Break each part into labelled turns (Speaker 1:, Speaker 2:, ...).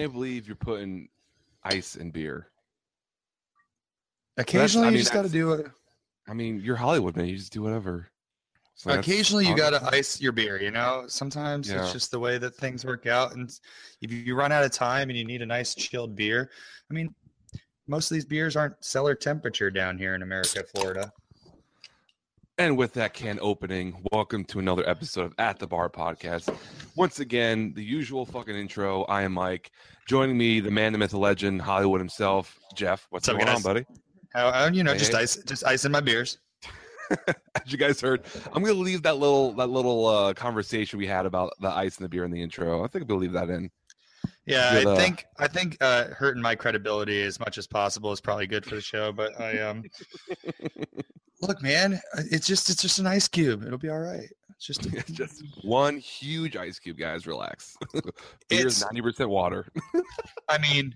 Speaker 1: can't believe you're putting ice in beer.
Speaker 2: Occasionally,
Speaker 1: I
Speaker 2: you
Speaker 1: mean,
Speaker 2: just got to do it.
Speaker 1: I mean, you're Hollywood, man. You just do whatever. So
Speaker 2: Occasionally, you got to ice your beer. You know, sometimes
Speaker 1: Yeah.
Speaker 2: it's just the way that things work out. And if you run out of time and you need a nice chilled beer, I mean, most of these beers aren't cellar temperature down here in America, Florida.
Speaker 1: And with that can opening, welcome to another episode of At the Bar Podcast. Once again, the usual fucking intro. I am Mike. Joining me, the man, the myth, the legend, Hollywood himself, Jeff. What's
Speaker 2: What's up,
Speaker 1: going on, buddy?
Speaker 2: How, you know,
Speaker 1: Hey,
Speaker 2: just
Speaker 1: hey.
Speaker 2: ice, just ice in my beers.
Speaker 1: As you guys heard, I'm gonna leave that little that little uh, conversation we had about the ice and the beer in the intro. I think we'll leave that in.
Speaker 2: Yeah, I
Speaker 1: uh,
Speaker 2: think I think uh, hurting my credibility as much as possible is probably good for the show. But I um, look, man, it's just it's just an ice cube. It'll be all right. It's just, a,
Speaker 1: It's just one huge ice cube, guys. Relax. Beer is
Speaker 2: It's-
Speaker 1: ninety percent water.
Speaker 2: I mean,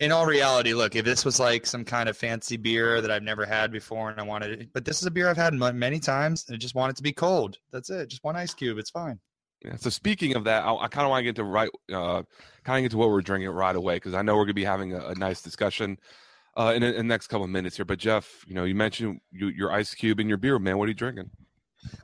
Speaker 2: in all reality, look, if this was like some kind of fancy beer that I've never had before and I wanted it, but this is a beer I've had ma- many times and I just want it to be cold. That's it. Just one ice cube. It's fine.
Speaker 1: Yeah. So speaking of that, I, I kind of want to get to right, uh, kind of get to what we're drinking right away because I know we're gonna be having a, a nice discussion uh, in, the- in the next couple of minutes here. But Jeff, you know, you mentioned you, your ice cube in your beer, man. What are you drinking?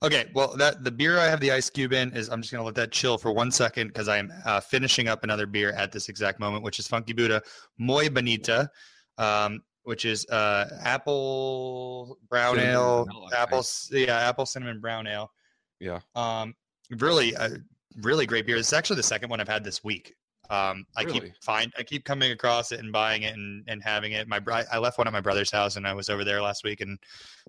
Speaker 2: Okay, well, that the beer I have the ice cube in is I'm just gonna let that chill for one second because I'm uh, finishing up another beer at this exact moment, which is Funky Buddha Muy Bonita, um, which is uh, apple brown
Speaker 1: Cinnamon
Speaker 2: ale,
Speaker 1: vanilla,
Speaker 2: apple c- yeah, apple cinnamon brown ale.
Speaker 1: Yeah.
Speaker 2: Um, really, a really great beer. It's actually the second one I've had this week. Um, I
Speaker 1: Really?
Speaker 2: keep find I keep coming across it and buying it and, and having it. My I left one at my brother's house and I was over there last week and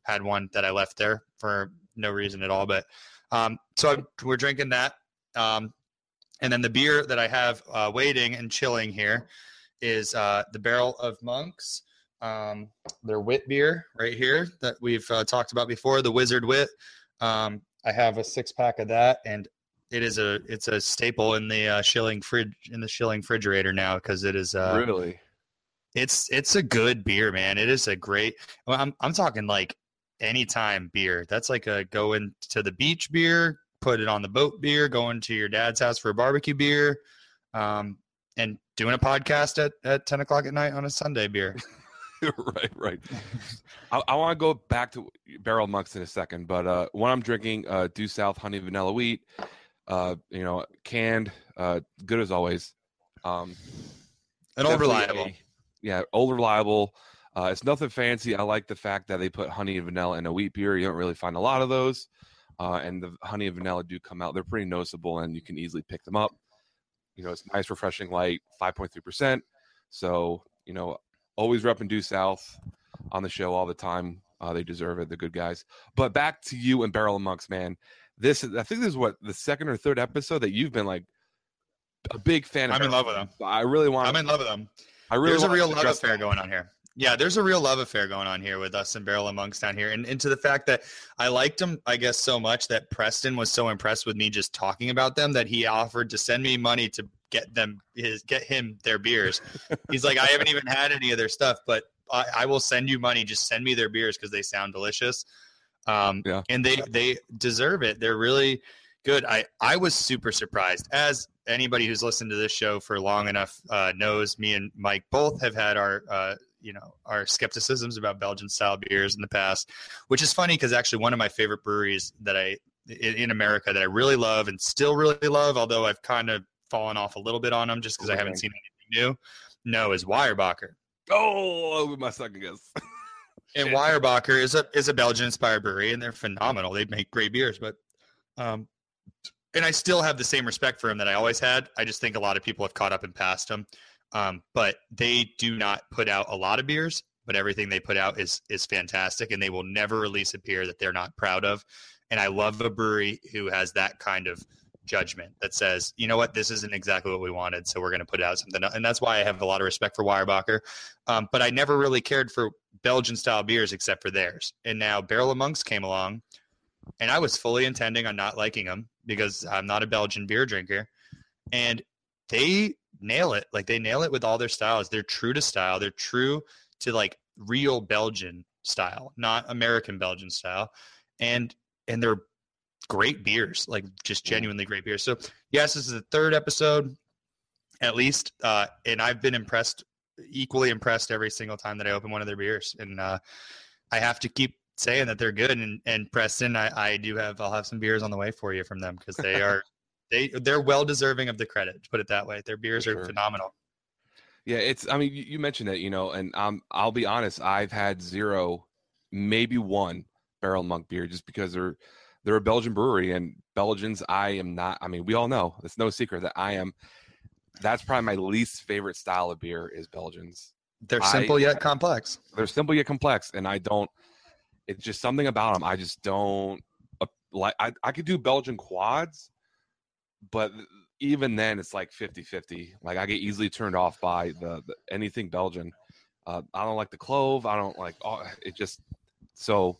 Speaker 2: had one that I left there for no reason at all. But um, so I'm, we're drinking that. Um, and then the beer that I have uh, waiting and chilling here is uh, the Barrel of Monks. Um, their wit beer right here that we've uh, talked about before, the Wizard Wit. Um, I have a six pack of that, and it is a it's a staple in the uh, Shilling fridge in the Shilling refrigerator now because it is uh,
Speaker 1: really?
Speaker 2: it's it's a good beer, man. It is a great. Well, I'm I'm talking like anytime beer. That's like a going to the beach beer, put it on the boat beer, going to your dad's house for a barbecue beer, um, and doing a podcast at at ten o'clock at night on a Sunday beer.
Speaker 1: right, right. I, I want to go back to Barrel Monks in a second, but uh, one I'm drinking, uh, Due South Honey Vanilla Wheat, uh, you know, canned, uh, good as always. Um,
Speaker 2: And all reliable.
Speaker 1: yeah, old reliable. Uh, it's nothing fancy. I like the fact that they put honey and vanilla in a wheat beer. You don't really find a lot of those. Uh, and the honey and vanilla do come out. They're pretty noticeable, and you can easily pick them up. You know, it's nice, refreshing, light, 5.3%. So, you know, always repping Due South on the show all the time. Uh, they deserve it. They're good guys. But back to you and Barrel of Monks, man. This is, I think this is what, the second or third episode that you've been like a big fan of.
Speaker 2: I'm in love with
Speaker 1: Monks. I really want
Speaker 2: I'm in love with them.
Speaker 1: I really
Speaker 2: there's a real love affair
Speaker 1: that.
Speaker 2: going on here. Yeah, there's a real love affair going on here with us and Barrel of Monks down here, and into the fact that I liked them, I guess, so much that Preston was so impressed with me just talking about them that he offered to send me money to get them his get him their beers. He's like, I haven't even had any of their stuff, but I, I will send you money. Just send me their beers because they sound delicious. Um,
Speaker 1: Yeah.
Speaker 2: and they they deserve it. They're really good. I I was super surprised as anybody who's listened to this show for long enough uh, knows me and Mike both have had our uh, you know our skepticisms about Belgian style beers in the past, which is funny because actually one of my favorite breweries that I in, in America that I really love and still really love, although I've kind of fallen off a little bit on them just because I haven't seen anything new. No, is Weyerbacher.
Speaker 1: Oh, my second guess.
Speaker 2: And Weyerbacher is a is a Belgian inspired brewery, and they're phenomenal. They make great beers, but um, and I still have the same respect for them that I always had. I just think a lot of people have caught up and passed them. Um, but they do not put out a lot of beers, but everything they put out is is fantastic, and they will never release a beer that they're not proud of. And I love a brewery who has that kind of judgment that says, you know what, this isn't exactly what we wanted, so we're going to put out something. And that's why I have a lot of respect for Weyerbacher. Um, but I never really cared for Belgian style beers except for theirs. And now Barrel of Monks came along, and I was fully intending on not liking them because I'm not a Belgian beer drinker. And they nail it. Like they nail it with all their styles. They're true to style. They're true to like real Belgian style, not American Belgian style. And and they're great beers, like just genuinely great beers. So yes, this is the third episode. at least. Uh, and I've been impressed, equally impressed every single time that I open one of their beers. And uh, I have to keep saying that they're good. And, and Preston, I, I do have, I'll have some beers on the way for you from them because they are, they, they're well deserving of the credit, to put it that way. Their beers
Speaker 1: For
Speaker 2: are phenomenal.
Speaker 1: Yeah, it's. I mean, you, you mentioned it, you know, and um, I'll be honest. I've had zero, maybe one barrel monk beer, just because they're they're a Belgian brewery, and Belgians. I am not. I mean, we all know it's no secret that I am. That's probably my least favorite style of beer is Belgians.
Speaker 2: They're
Speaker 1: I-
Speaker 2: simple yet complex.
Speaker 1: They're simple yet complex, and I don't. It's just something about them. I just don't uh, like. I I could do Belgian quads, but even then it's like 50-50 like i get easily turned off by the, the anything belgian uh, i don't like the clove i don't like oh, it just so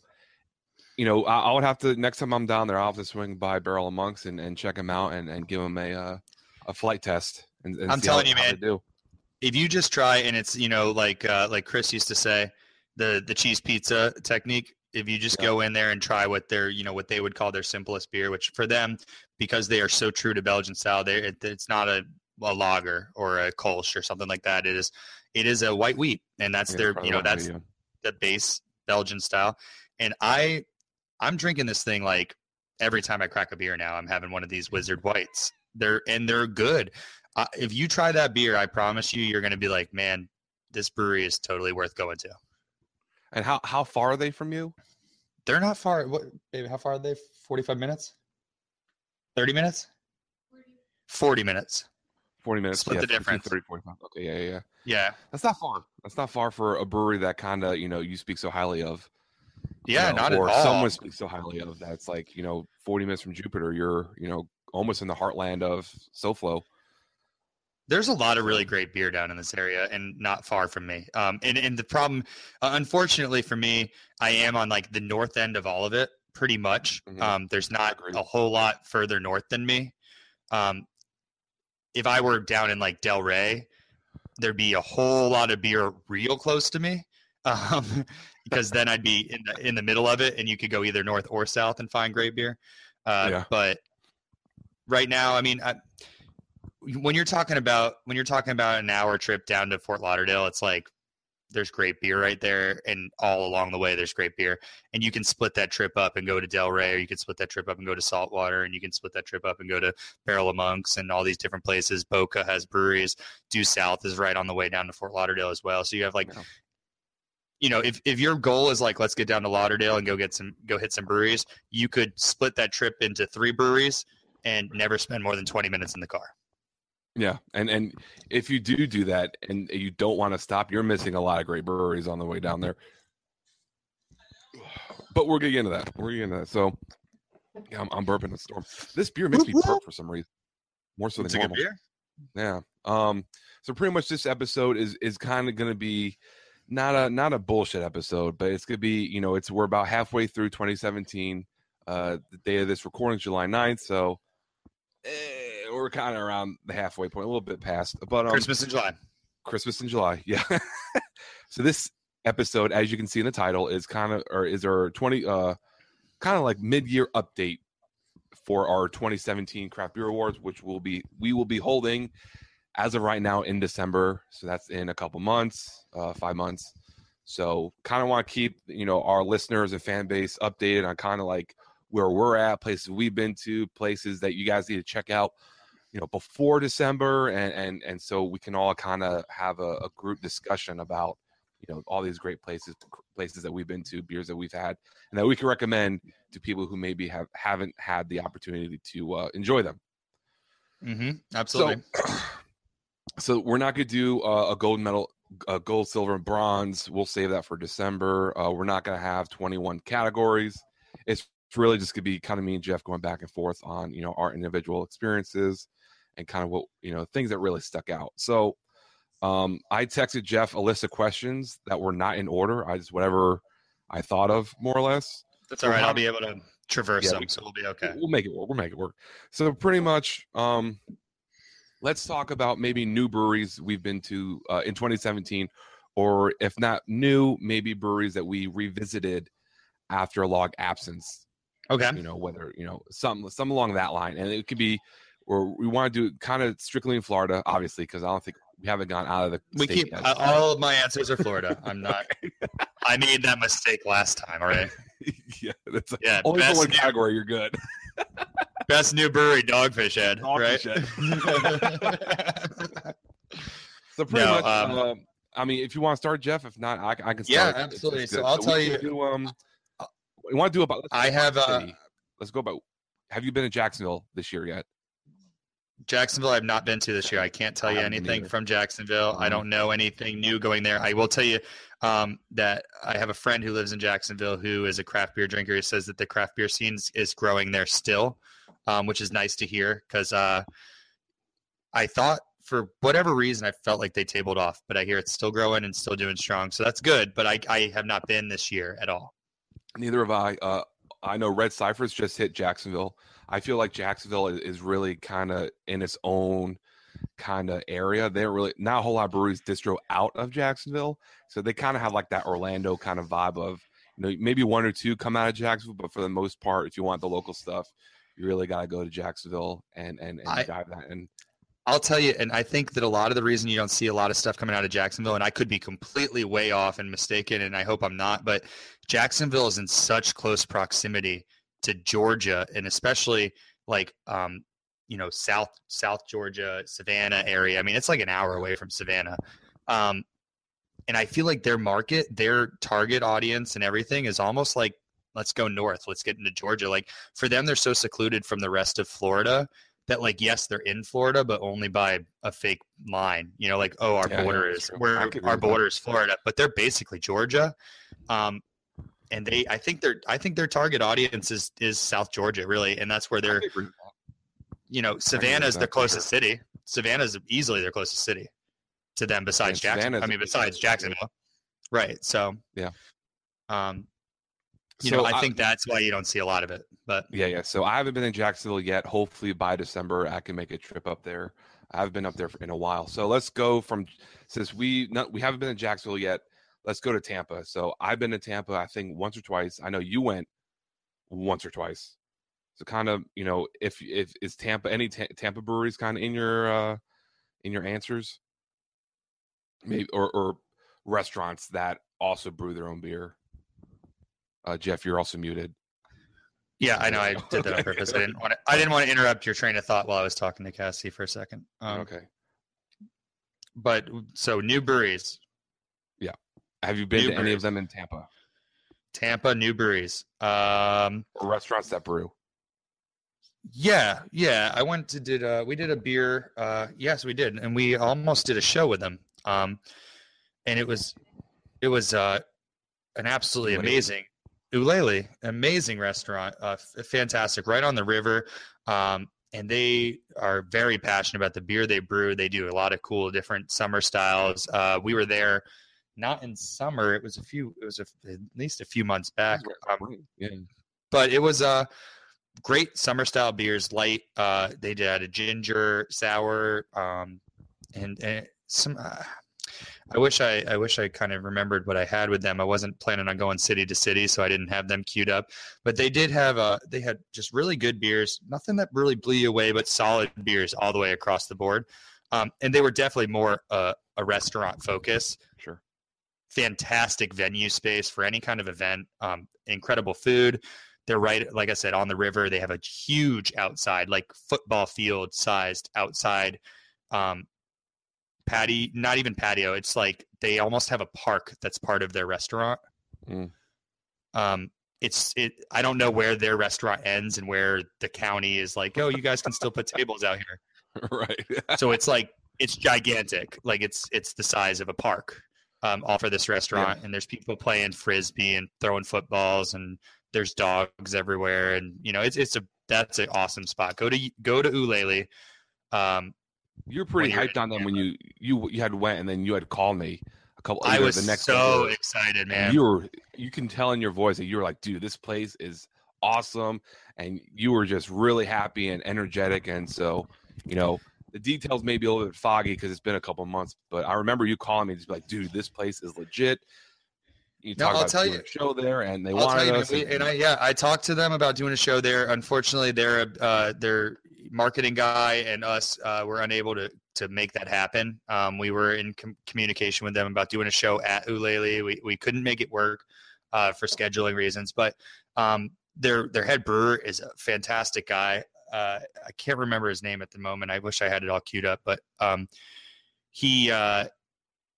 Speaker 1: you know I, I would have to next time i'm down there i'll have to swing by barrel of monks and, and check them out and, and give them a uh, a flight test and, and
Speaker 2: I'm
Speaker 1: see how-
Speaker 2: you, man.
Speaker 1: do.
Speaker 2: if you just try and it's you know like uh, like Chris used to say the the cheese pizza technique if you just
Speaker 1: Yeah.
Speaker 2: go in there and try what their you know what they would call their simplest beer which for them because they are so true to Belgian style they it, it's not a, a lager or a kolsch or something like that it is it is a white wheat and that's
Speaker 1: Yeah,
Speaker 2: their you know that's
Speaker 1: yeah.
Speaker 2: the base Belgian style and I I'm drinking this thing like every time I crack a beer now I'm having one of these wizard whites they're and they're good uh, if you try that beer, I promise you, you're going to be like, man, this brewery is totally worth going to.
Speaker 1: and how how far are they from you
Speaker 2: They're not far. What, baby? How far are they? Forty-five minutes? Thirty minutes? Forty minutes.
Speaker 1: 40 minutes
Speaker 2: Split
Speaker 1: yeah,
Speaker 2: the difference.
Speaker 1: 30 45 okay yeah yeah yeah
Speaker 2: Yeah,
Speaker 1: that's not far that's not far for a brewery that kind of you know you speak so highly of you
Speaker 2: yeah,
Speaker 1: know,
Speaker 2: not
Speaker 1: or
Speaker 2: at all.
Speaker 1: someone speaks so highly of that's like you know 40 minutes from jupiter you're you know almost in the heartland of soflo
Speaker 2: There's a lot of really great beer down in this area, and not far from me. Um, and and the problem, uh, unfortunately for me, I am on like the north end of all of it, pretty much.
Speaker 1: Mhm.
Speaker 2: Um, there's not a whole lot further north than me. Um, if I were down in like Delray, there'd be a whole lot of beer real close to me. Um, because then I'd be in the in the middle of it, and you could go either north or south and find great beer. Uh,
Speaker 1: Yeah.
Speaker 2: But right now, I mean, I, when you're talking about when you're talking about an hour trip down to Fort Lauderdale, it's like there's great beer right there, and all along the way there's great beer, and you can split that trip up and go to Delray, or you can split that trip up and go to Saltwater, and you can split that trip up and go to Barrel of Monks and all these different places. Boca has breweries. Due South is right on the way down to Fort Lauderdale as well. So you have like
Speaker 1: Yeah.
Speaker 2: You know, if, if your goal is like let's get down to Lauderdale and go get some go hit some breweries, you could split that trip into three breweries and never spend more than twenty minutes in the car.
Speaker 1: Yeah, and and if you do do that and you don't want to stop, you're missing a lot of great breweries on the way down there. But we're gonna get into that. We're gonna into that. So, yeah, I'm, I'm burping a storm. This beer makes me burp for some reason, more so
Speaker 2: It's
Speaker 1: than
Speaker 2: a good
Speaker 1: normal.
Speaker 2: beer.
Speaker 1: Yeah. Um. So pretty much this episode is is kind of gonna be not a not a bullshit episode, but it's gonna be you know it's we're about halfway through 2017. Uh, the day of this recording is July 9th, so eh, we're kind of around the halfway point, a little bit past. But um,
Speaker 2: Christmas in July.
Speaker 1: Christmas in July. Yeah. so this episode, as you can see in the title, is kind of or is our 20 uh kind of like mid-year update for our 2017 craft beer awards, which will be we will be holding as of right now in December. So that's in a couple months, uh five months. So kind of want to keep, you know, our listeners and fan base updated on kind of like where we're at, places we've been to, places that you guys need to check out you know before december and and and so we can all kind of have a, a group discussion about you know all these great places places that we've been to beers that we've had and that we can recommend to people who maybe have haven't had the opportunity to uh, enjoy them
Speaker 2: Mm-hmm. Absolutely.
Speaker 1: so so we're not going to do uh, a gold medal uh, gold silver and bronze we'll save that for december uh, we're not going to have 21 categories it's really just going to be kind of me and jeff going back and forth on you know our individual experiences and kind of what you know things that really stuck out so um, i texted jeff a list of questions that were not in order i just whatever i thought of more or less
Speaker 2: That's all right. I'll be able to traverse
Speaker 1: Yeah,
Speaker 2: them,
Speaker 1: we-
Speaker 2: so we'll be okay.
Speaker 1: We'll make it work. We'll make it work. So pretty much, um, let's talk about maybe new breweries we've been to uh, in 2017, or if not new, maybe breweries that we revisited after a long absence.
Speaker 2: Okay.
Speaker 1: You know, whether you know some some along that line, and it could be or we want to do it kind of strictly in Florida, obviously, because I don't think we haven't gone out of the.
Speaker 2: We keep uh, all of my answers are Florida. I'm not. I made that mistake last time. All right.
Speaker 1: yeah, that's
Speaker 2: Yeah.
Speaker 1: only for one category. You're good.
Speaker 2: best new brewery, Dogfish Head.
Speaker 1: Dogfish
Speaker 2: right.
Speaker 1: So pretty
Speaker 2: No,
Speaker 1: much,
Speaker 2: um,
Speaker 1: um, I mean, if you want to start, Jeff. If not, I, I can start.
Speaker 2: Yeah, absolutely.
Speaker 1: it's
Speaker 2: So. I'll
Speaker 1: we
Speaker 2: tell
Speaker 1: can
Speaker 2: you-
Speaker 1: Do, um, we want to do about.
Speaker 2: I
Speaker 1: go about
Speaker 2: have, uh.
Speaker 1: Let's go about. Have you been in Jacksonville this year yet?
Speaker 2: Jacksonville, I've not been to this year. I can't tell you anything
Speaker 1: either.
Speaker 2: from Jacksonville. I
Speaker 1: Mhm.
Speaker 2: don't know anything new going there. I will tell you um, that I have a friend who lives in Jacksonville who is a craft beer drinker. He says that the craft beer scene is- is growing there still, um, which is nice to hear because uh, I thought for whatever reason I felt like they tabled off, but I hear it's still growing and still doing strong. So that's good. But I, I have not been this year at all.
Speaker 1: Neither have I. Uh, I know Red Cypress just hit Jacksonville. I feel like Jacksonville is, really kind of in its own kind of area. They don't really not a whole lot of breweries distro out of Jacksonville, so they kind of have like that Orlando kind of vibe of you know maybe one or two come out of Jacksonville, but for the most part, if you want the local stuff, you really got to go to Jacksonville and and, and
Speaker 2: I-
Speaker 1: dive that. And
Speaker 2: I'll tell you, and I think that a lot of the reason you don't see a lot of stuff coming out of Jacksonville, and I could be completely way off and mistaken, and I hope I'm not, but Jacksonville is in such close proximity to Georgia, and especially like um, you know South South Georgia, Savannah area. I mean, it's like an hour away from Savannah, um, and I feel like their market, their target audience, and everything is almost like let's go north, let's get into Georgia. Like for them, they're so secluded from the rest of Florida that like yes they're in Florida but only by a fake line you know like oh our
Speaker 1: Yeah, yeah,
Speaker 2: border
Speaker 1: that's
Speaker 2: is where our border is Florida but they're basically Georgia um and they I think their I think their target audience is is South Georgia really and that's where they're
Speaker 1: agree with that.
Speaker 2: you know Savannah is their closest
Speaker 1: sure.
Speaker 2: city Savannah is easily their closest city to them besides
Speaker 1: And
Speaker 2: Jackson
Speaker 1: Savannah's
Speaker 2: I mean besides Jacksonville right so
Speaker 1: Yeah.
Speaker 2: um you
Speaker 1: So
Speaker 2: know I think that's why you don't see a lot of it but
Speaker 1: Yeah, yeah. So I haven't been in Jacksonville yet. Hopefully by December I can make a trip up there. I haven't been up there in a while. So let's go from since we not, we haven't been in Jacksonville yet. Let's go to Tampa. So I've been to Tampa I think once or twice. I know you went once or twice. So kind of you know if if is Tampa any Ta- Tampa breweries kind of in your uh in your answers, maybe or or restaurants that also brew their own beer. Uh, Jeff, you're also muted.
Speaker 2: Yeah, I know. I did that on purpose. I didn't want to. I didn't want to interrupt your train of thought while I was talking to Cassie for a second. Um,
Speaker 1: okay.
Speaker 2: But so new breweries, Yeah.
Speaker 1: Have you been
Speaker 2: New
Speaker 1: to any of them in Tampa
Speaker 2: Tampa new breweries. Um,
Speaker 1: or restaurants that brew?
Speaker 2: yeah, yeah. I went to did uh we did a beer. Uh, yes, we did, and we almost did a show with them. Um, and it was it was uh an absolutely amazing Ulele, amazing restaurant, uh, f- fantastic, right on the river. Um, and they are very passionate about the beer they brew. They do a lot of cool different summer styles. Uh, we were there, not in summer. It was a few. It was a, at least a few months back. Um,
Speaker 1: yeah.
Speaker 2: but it was uh great summer style beers light uh they did had a ginger sour um and, and some uh, i wish i i wish i kind of remembered what i had with them i wasn't planning on going city to city so i didn't have them queued up but they did have a, they had just really good beers nothing that really blew you away but solid beers all the way across the board um and they were definitely more uh, a restaurant focus
Speaker 1: Sure.
Speaker 2: fantastic venue space for any kind of event. Um, incredible food. They're right, like I said, on the river. They have a huge outside, like football field sized outside um, patio. Not even patio. It's like they almost have a park that's part of their restaurant.
Speaker 1: Mm.
Speaker 2: Um, it's it. I don't know where their restaurant ends and where the county is like, oh, you guys can still put tables out here
Speaker 1: right.
Speaker 2: so it's like it's gigantic like it's it's the size of a park um all for this restaurant and there's people playing frisbee and throwing footballs and there's dogs everywhere and you know it's it's a that's an awesome spot go to go to ulele um
Speaker 1: you were pretty hyped on them when you you you had went and then you had called me a couple.
Speaker 2: i was
Speaker 1: the next
Speaker 2: so
Speaker 1: or-
Speaker 2: excited man
Speaker 1: You were you can tell in your voice that you were like, dude, this place is awesome, and you were just really happy and energetic, and so you know. The details may be a little bit foggy because it's been a couple months, but I remember you calling me just be like, "Dude, this place is legit." You
Speaker 2: No,
Speaker 1: talk
Speaker 2: I'll
Speaker 1: about
Speaker 2: tell
Speaker 1: doing
Speaker 2: you-
Speaker 1: a show there, and they
Speaker 2: I'll tell
Speaker 1: wanted
Speaker 2: you,
Speaker 1: us. and-
Speaker 2: and I yeah, I talked to them about doing a show there. Unfortunately, they're uh, they're marketing guy and us uh, were unable to to make that happen. Um, we were in com- communication with them about doing a show at Ulele. We we couldn't make it work uh, for scheduling reasons, but um, their their head brewer is a fantastic guy. Uh, I can't remember his name at the moment. I wish I had it all queued up, but um, he uh,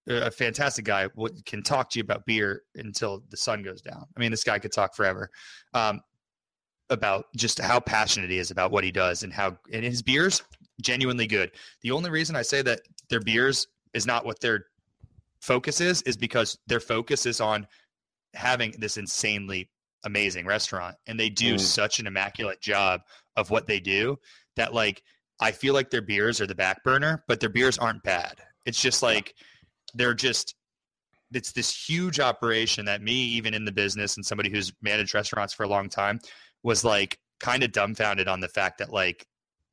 Speaker 2: a fantastic guy can talk to you about beer until the sun goes down. I mean, this guy could talk forever um, about just how passionate he is about what he does and how and his beers genuinely good. The only reason I say that their beers is not what their focus is is because their focus is on having this insanely amazing restaurant and they do mm. such an immaculate job of what they do that like I feel like their beers are the back burner, but their beers aren't bad. It's just like they're just it's this huge operation that me even in the business and somebody who's managed restaurants for a long time was like kind of dumbfounded on the fact that like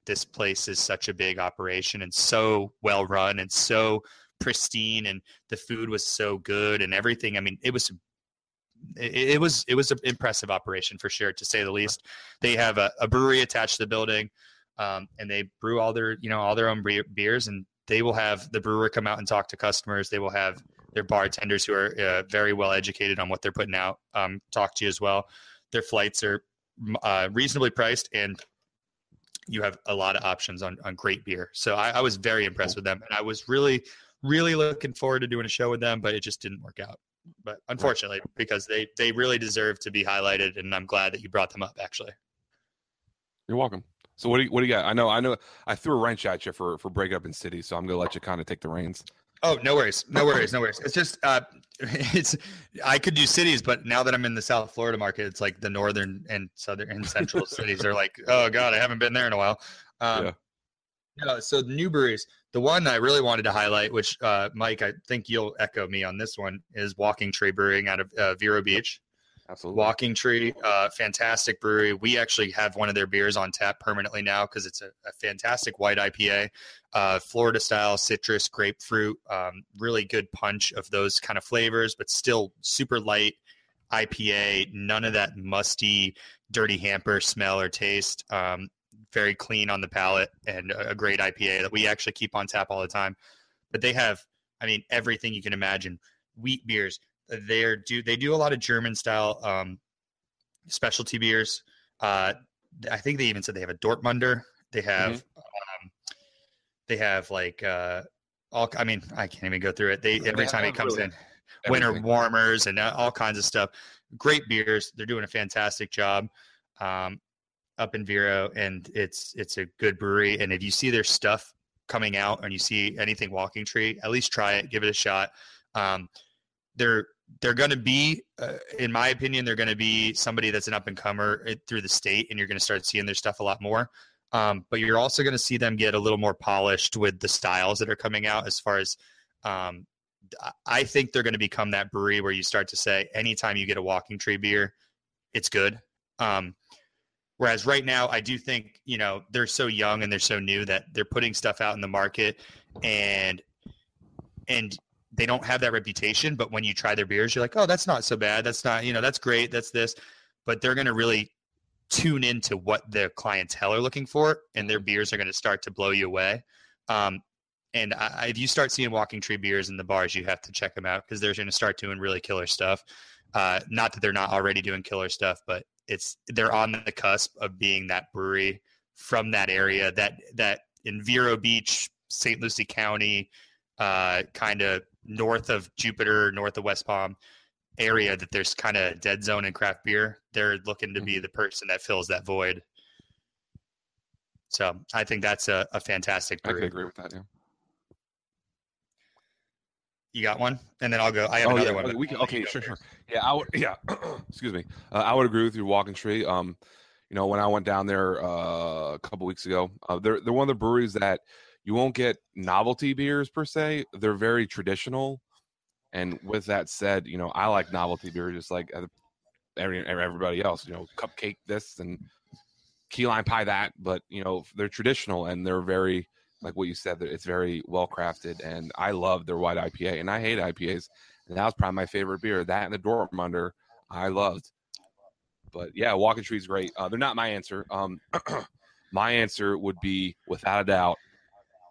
Speaker 2: this place is such a big operation and so well run and so pristine and the food was so good and everything i mean it was it, it was it was an impressive operation for sure to say the least they have a, a brewery attached to the building um, and they brew all their you know all their own beers and they will have the brewer come out and talk to customers. They will have their bartenders who are uh, very well educated on what they're putting out um, talk to you as well. Their flights are uh, reasonably priced, and you have a lot of options on, on great beer. So I, I was very impressed with them, and I was really, really looking forward to doing a show with them, but it just didn't work out. But unfortunately, because they they really deserve to be highlighted, and I'm glad that you brought them up. Actually,
Speaker 1: you're welcome. So what do you what do you got? I know I know I threw a wrench at you for for breakup in city, so I'm gonna let you kind of take the reins.
Speaker 2: Oh no worries, no worries, no worries. It's just uh, it's I could do cities, but now that I'm in the South Florida market, it's like the northern and southern and central cities are like, oh god, I haven't been there in a while. Um, yeah. No, so the new breweries. The one I really wanted to highlight, which uh, Mike, I think you'll echo me on this one, is Walking Tree Brewing out of uh, Vero Beach.
Speaker 1: Absolutely.
Speaker 2: Walking Tree, uh, fantastic brewery. We actually have one of their beers on tap permanently now because it's a, a, fantastic white IPA, uh, Florida style, citrus, grapefruit, um, really good punch of those kind of flavors, but still super light IPA. None of that musty, dirty hamper smell or taste. Um, very clean on the palate and a great IPA that we actually keep on tap all the time. But they have, I mean, everything you can imagine wheat beers, they're do they do a lot of German style um, specialty beers. Uh, I think they even said they have a Dortmunder. They have mm-hmm. um, they have like uh, all. I mean, I can't even go through it. They every time it comes really in, everything. winter warmers and all kinds of stuff. Great beers. They're doing a fantastic job um, up in Vero, and it's it's a good brewery. And if you see their stuff coming out and you see anything Walking Tree, at least try it, give it a shot. Um, they're they're going to be, uh, in my opinion, they're going to be somebody that's an up and comer uh, through the state, and you're going to start seeing their stuff a lot more. Um, but you're also going to see them get a little more polished with the styles that are coming out. As far as, um, I think they're going to become that brewery where you start to say, anytime you get a Walking Tree beer, it's good. Um, whereas right now, I do think you know they're so young and they're so new that they're putting stuff out in the market, and and they don't have that reputation, but when you try their beers, you're like, oh, that's not so bad. That's not, you know, that's great. That's this. But they're going to really tune into what their clientele are looking for, and their beers are going to start to blow you away. Um, and I, if you start seeing Walking Tree beers in the bars, you have to check them out because they're going to start doing really killer stuff. Uh, not that they're not already doing killer stuff, but it's they're on the cusp of being that brewery from that area that that in Vero Beach, St. Lucie County, uh, kind of north of Jupiter, north of West Palm area that there's kind of dead zone in craft beer. They're looking to be mm-hmm. the person that fills that void. So I think that's a, a fantastic.
Speaker 1: Brewery. I could agree with that. Yeah.
Speaker 2: You got one, and then I'll go. I have oh, another
Speaker 1: yeah.
Speaker 2: one.
Speaker 1: We can, okay, sure, sure. Yeah, I would. Yeah, excuse me. Uh, I would agree with you, Walking Tree. Um, you know, when I went down there uh, a couple weeks ago, uh, they're they're one of the breweries that you won't get novelty beers per se. They're very traditional. And with that said, you know, I like novelty beer just like every, everybody else. You know, cupcake this and key lime pie that. But you know, they're traditional and they're very like what you said. It's very well crafted, and I love their white IPA. And I hate IPAs, and that was probably my favorite beer. That and the Dortmunder, I loved. But yeah, Walking Tree is great. Uh, they're not my answer. Um, my answer would be without a doubt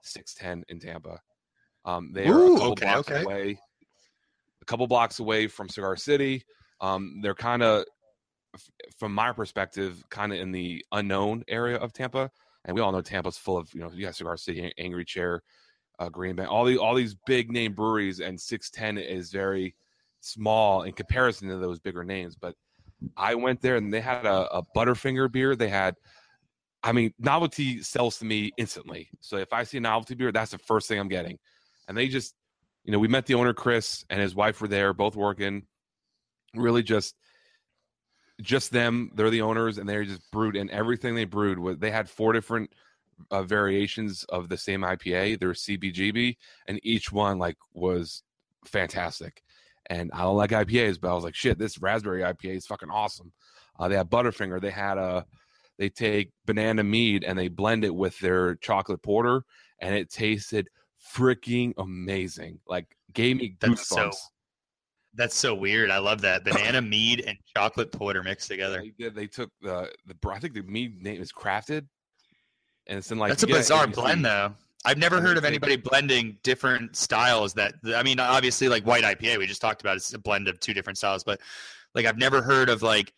Speaker 1: 610 in Tampa. Um, they are a couple
Speaker 2: okay,
Speaker 1: blocks
Speaker 2: okay.
Speaker 1: away, a couple blocks away from Cigar City. Um, they're kind of, from my perspective, kind of in the unknown area of Tampa, and we all know Tampa's full of you know you got Cigar City, Angry Chair, uh, Green Bay, all the all these big name breweries, and 610 is very small in comparison to those bigger names. But I went there and they had a, a Butterfinger beer. They had, I mean, novelty sells to me instantly. So if I see a novelty beer, that's the first thing I'm getting. And they just, you know, we met the owner Chris and his wife were there, both working. Really just, just them. They're the owners, and they just brewed. And everything they brewed was they had four different uh, variations of the same IPA. There was CBGB, and each one like was fantastic. And I don't like IPAs, but I was like, shit, this raspberry IPA is fucking awesome. Uh, they had Butterfinger. They had a, they take banana mead and they blend it with their chocolate porter, and it tasted freaking amazing. Like gave me
Speaker 2: That's
Speaker 1: goosebumps.
Speaker 2: so- That's so weird. I love that banana mead and chocolate porter mixed together.
Speaker 1: They did. They took the the. I think the mead name is crafted, and it's in like
Speaker 2: That's a
Speaker 1: it
Speaker 2: bizarre blend, though. I've never heard of anybody blending different styles. That I mean, obviously, like white IPA we just talked about is a blend of two different styles, but like I've never heard of like.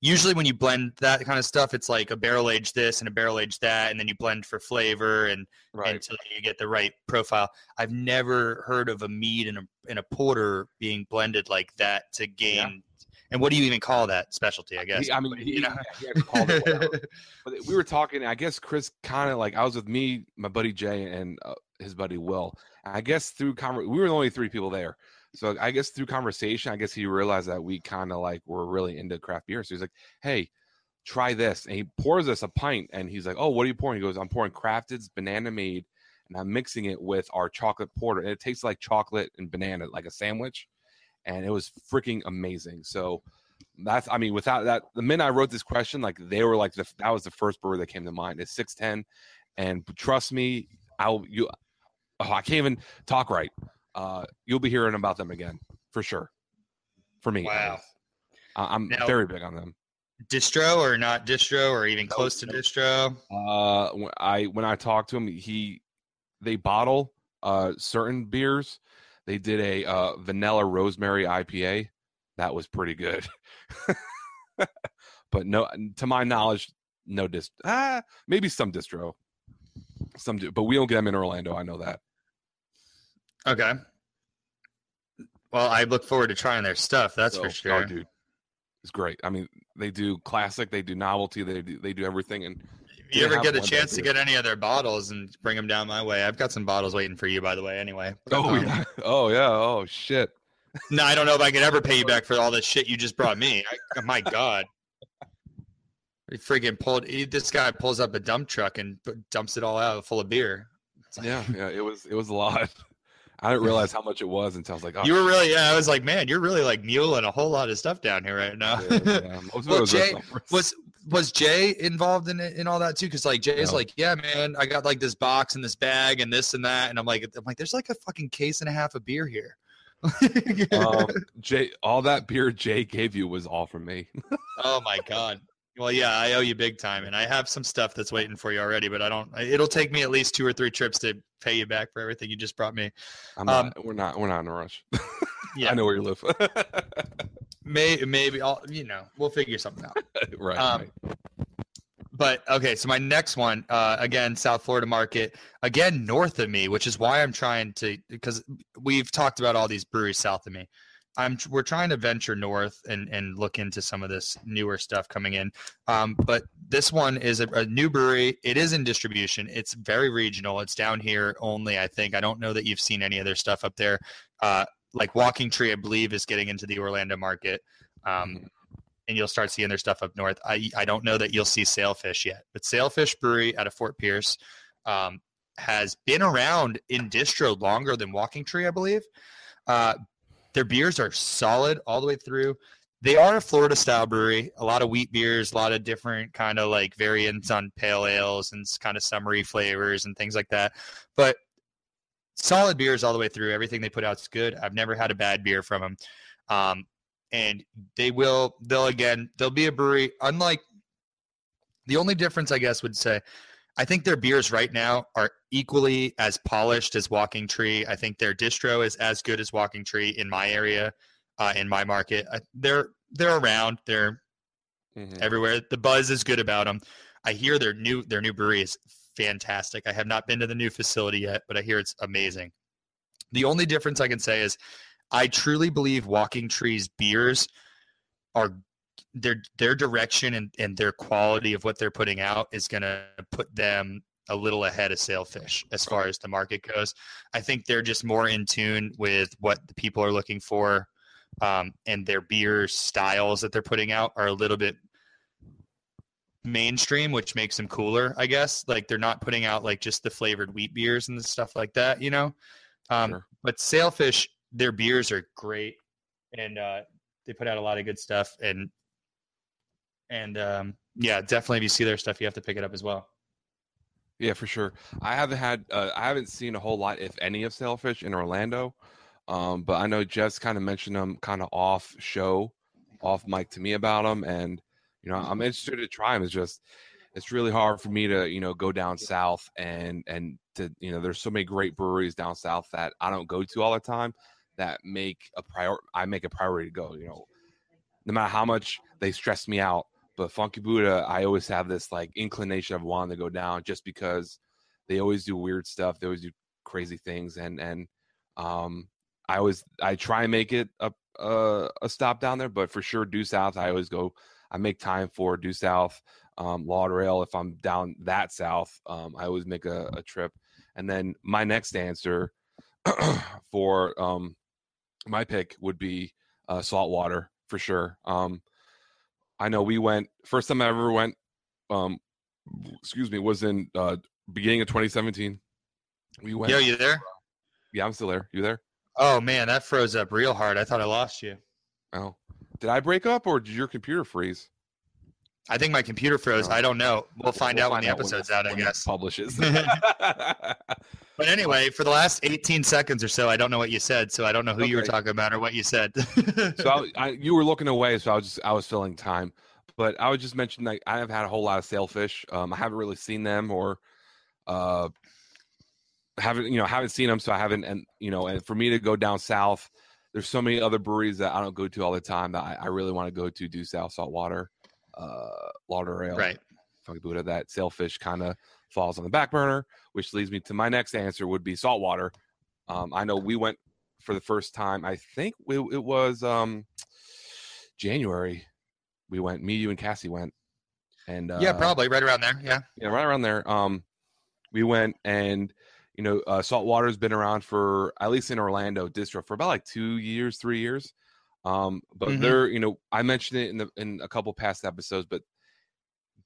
Speaker 2: Usually, when you blend that kind of stuff, it's like a barrel aged this and a barrel aged that, and then you blend for flavor and
Speaker 1: Right.
Speaker 2: until you get the right profile. I've never heard of a mead and a and a porter being blended like that to gain. And what do you even call that specialty? I guess.
Speaker 1: I mean,
Speaker 2: But, you know.
Speaker 1: yeah, he called it but we were talking. I guess Chris kind of like I was with me, my buddy Jay, and uh, his buddy Will. I guess through conver- we were the only three people there. So I guess through conversation, I guess he realized that we kind of like were really into craft beer. So he's like, "Hey, try this," and he pours us a pint, and he's like, "Oh, what are you pouring?" He goes, "I'm pouring Crafted's Banana Mead." and I'm mixing it with our chocolate porter, and it tastes like chocolate and banana, like a sandwich." And it was freaking amazing. So that's I mean, without that, the minute I wrote this question, like they were like the that was the first brewer that came to mind. It's six ten, and trust me, I'll you. Oh, I can't even talk right. Uh, you'll be hearing about them again for sure. For me,
Speaker 2: Wow.
Speaker 1: I- I'm
Speaker 2: Now-
Speaker 1: very big on them.
Speaker 2: distro or not distro or even close to distro.
Speaker 1: Uh, when I when I talked to him, he they bottle uh certain beers. They did a uh, vanilla rosemary IPA. That was pretty good. but no, to my knowledge, no dist. Ah, maybe some distro. Some do, but we don't get them in Orlando. I know that.
Speaker 2: Okay. Well, I look forward to trying their stuff. That's
Speaker 1: So,
Speaker 2: for
Speaker 1: oh,
Speaker 2: sure.
Speaker 1: dude, it's great. I mean, they do classic, they do novelty, they do they do everything. And
Speaker 2: if you ever get a chance to get any of their bottles and bring them down my way, I've got some bottles waiting for you, by the way. Anyway.
Speaker 1: oh
Speaker 2: Um,
Speaker 1: yeah, oh yeah, oh shit.
Speaker 2: No, I don't know if I could ever pay you back for all this shit you just brought me. I, my God. He freaking pulled. He, this guy pulls up a dump truck and dumps it all out full of beer. Like-
Speaker 1: Yeah, yeah, it was it was a lot. I didn't realize how much it was until I was like, oh,
Speaker 2: You were really, yeah. I was like, man, you're really like muling a whole lot of stuff down here right now.
Speaker 1: yeah, yeah. Most of it
Speaker 2: Well,
Speaker 1: was
Speaker 2: Jay, was was Jay involved in it in all that too? Because like Jay's
Speaker 1: No.
Speaker 2: like, yeah, man, I got like this box and this bag and this and that, and I'm like, I'm like, there's like a fucking case and a half of beer here.
Speaker 1: um, Jay, all that beer Jay gave you was all from me.
Speaker 2: oh my god. Well, yeah, I owe you big time, and I have some stuff that's waiting for you already. But I don't. It'll take me at least two or three trips to pay you back for everything you just brought me.
Speaker 1: I'm
Speaker 2: Um,
Speaker 1: not, we're not we're not in a rush.
Speaker 2: Yeah,
Speaker 1: I know where you live.
Speaker 2: May, maybe I'll. You know, we'll figure something out.
Speaker 1: right.
Speaker 2: Um,
Speaker 1: right.
Speaker 2: But okay, so my next one, uh, again, South Florida market, again north of me, which is why I'm trying to because we've talked about all these breweries south of me. I'm we're trying to venture north and and look into some of this newer stuff coming in. Um, but this one is a, a new brewery. It is in distribution. It's very regional. It's down here only. I think. I don't know that you've seen any of their stuff up there. Uh, like Walking Tree, I believe, is getting into the Orlando market. Um,
Speaker 1: Mhm.
Speaker 2: and you'll start seeing their stuff up north. I I don't know that you'll see Sailfish yet, but Sailfish Brewery out of Fort Pierce um, has been around in distro longer than Walking Tree, I believe. Uh, their beers are solid all the way through. They are a Florida style brewery. A lot of wheat beers, a lot of different kind of like variants on pale ales and kind of summery flavors and things like that. But solid beers all the way through. Everything they put out is good. I've never had a bad beer from them. Um, and they will they'll again they'll be a brewery unlike The only difference, I guess, would say, I think their beers right now are equally as polished as Walking Tree. I think their distro is as good as Walking Tree in my area, uh, in my market. Uh, they're they're around. They're
Speaker 1: Mhm.
Speaker 2: everywhere. The buzz is good about them. I hear their new their new brewery is fantastic. I have not been to the new facility yet, but I hear it's amazing. The only difference I can say is I truly believe Walking Tree's beers are their their direction and, and their quality of what they're putting out is gonna put them a little ahead of Sailfish as far as the market goes. I think they're just more in tune with what the people are looking for. Um, and their beer styles that they're putting out are a little bit mainstream, which makes them cooler, I guess. Like they're not putting out like just the flavored wheat beers and stuff like that, you know. Um,
Speaker 1: Sure.
Speaker 2: But Sailfish, their beers are great, and uh, they put out a lot of good stuff. And and um, yeah, definitely if you see their stuff, you have to pick it up as well.
Speaker 1: Yeah, for sure. I haven't had, uh, I haven't seen a whole lot, if any, of Sailfish in Orlando. Um, but I know Jeff's kind of mentioned them kind of off show, off mic to me about them, and you know I'm interested to try them. It's just, it's really hard for me to you know go down south and and to you know there's so many great breweries down south that I don't go to all the time that make a prior I make a priority to go. You know, no matter how much they stress me out, but Funky Buddha, I always have this like inclination of wanting to go down just because they always do weird stuff. They always do crazy things, and and um, I always I try and make it a a, a stop down there, but for sure due south, I always go. I make time for due south, um, Lauderdale. If I'm down that south, um, I always make a, a trip. And then my next answer for um, my pick would be uh, saltwater for sure. Um, I know we went first time I ever went. Um, excuse me, was in uh, beginning of 2017. We went.
Speaker 2: Yo, you there?
Speaker 1: yeah, I'm still there. You there?
Speaker 2: Oh man, that froze up real hard. I thought I lost you.
Speaker 1: Oh, did I break up or did your computer freeze?
Speaker 2: I think my computer froze.
Speaker 1: Oh.
Speaker 2: I don't know. We'll find
Speaker 1: We'll
Speaker 2: out when the
Speaker 1: find
Speaker 2: episode's
Speaker 1: this-
Speaker 2: out, I
Speaker 1: when it
Speaker 2: guess.
Speaker 1: Publishes.
Speaker 2: But anyway, for the last 18 seconds or so, I don't know what you said, so I don't know who you were talking about or what you said.
Speaker 1: so I, I, you were looking away, so I was just I was filling time. But I would just mention like I have had a whole lot of sailfish. Um, I haven't really seen them or uh, haven't you know haven't seen them, so I haven't. And you know, and for me to go down south, there's so many other breweries that I don't go to all the time that I, I really want to go to. Due South Saltwater, uh, Lauderdale,
Speaker 2: right.
Speaker 1: Funky Buddha. That sailfish kind of falls on the back burner, which leads me to my next answer would be saltwater. Um, I know we went for the first time. I think it, it was um, January. We went. Me, you, and Cassie went. And uh,
Speaker 2: yeah, probably right around there. Yeah.
Speaker 1: yeah, right around there. Um, we went and you know, uh, saltwater's been around for at least in Orlando distro for about like two years, three years. Um, but
Speaker 2: Mhm.
Speaker 1: they're you know, I mentioned it in the in a couple past episodes, but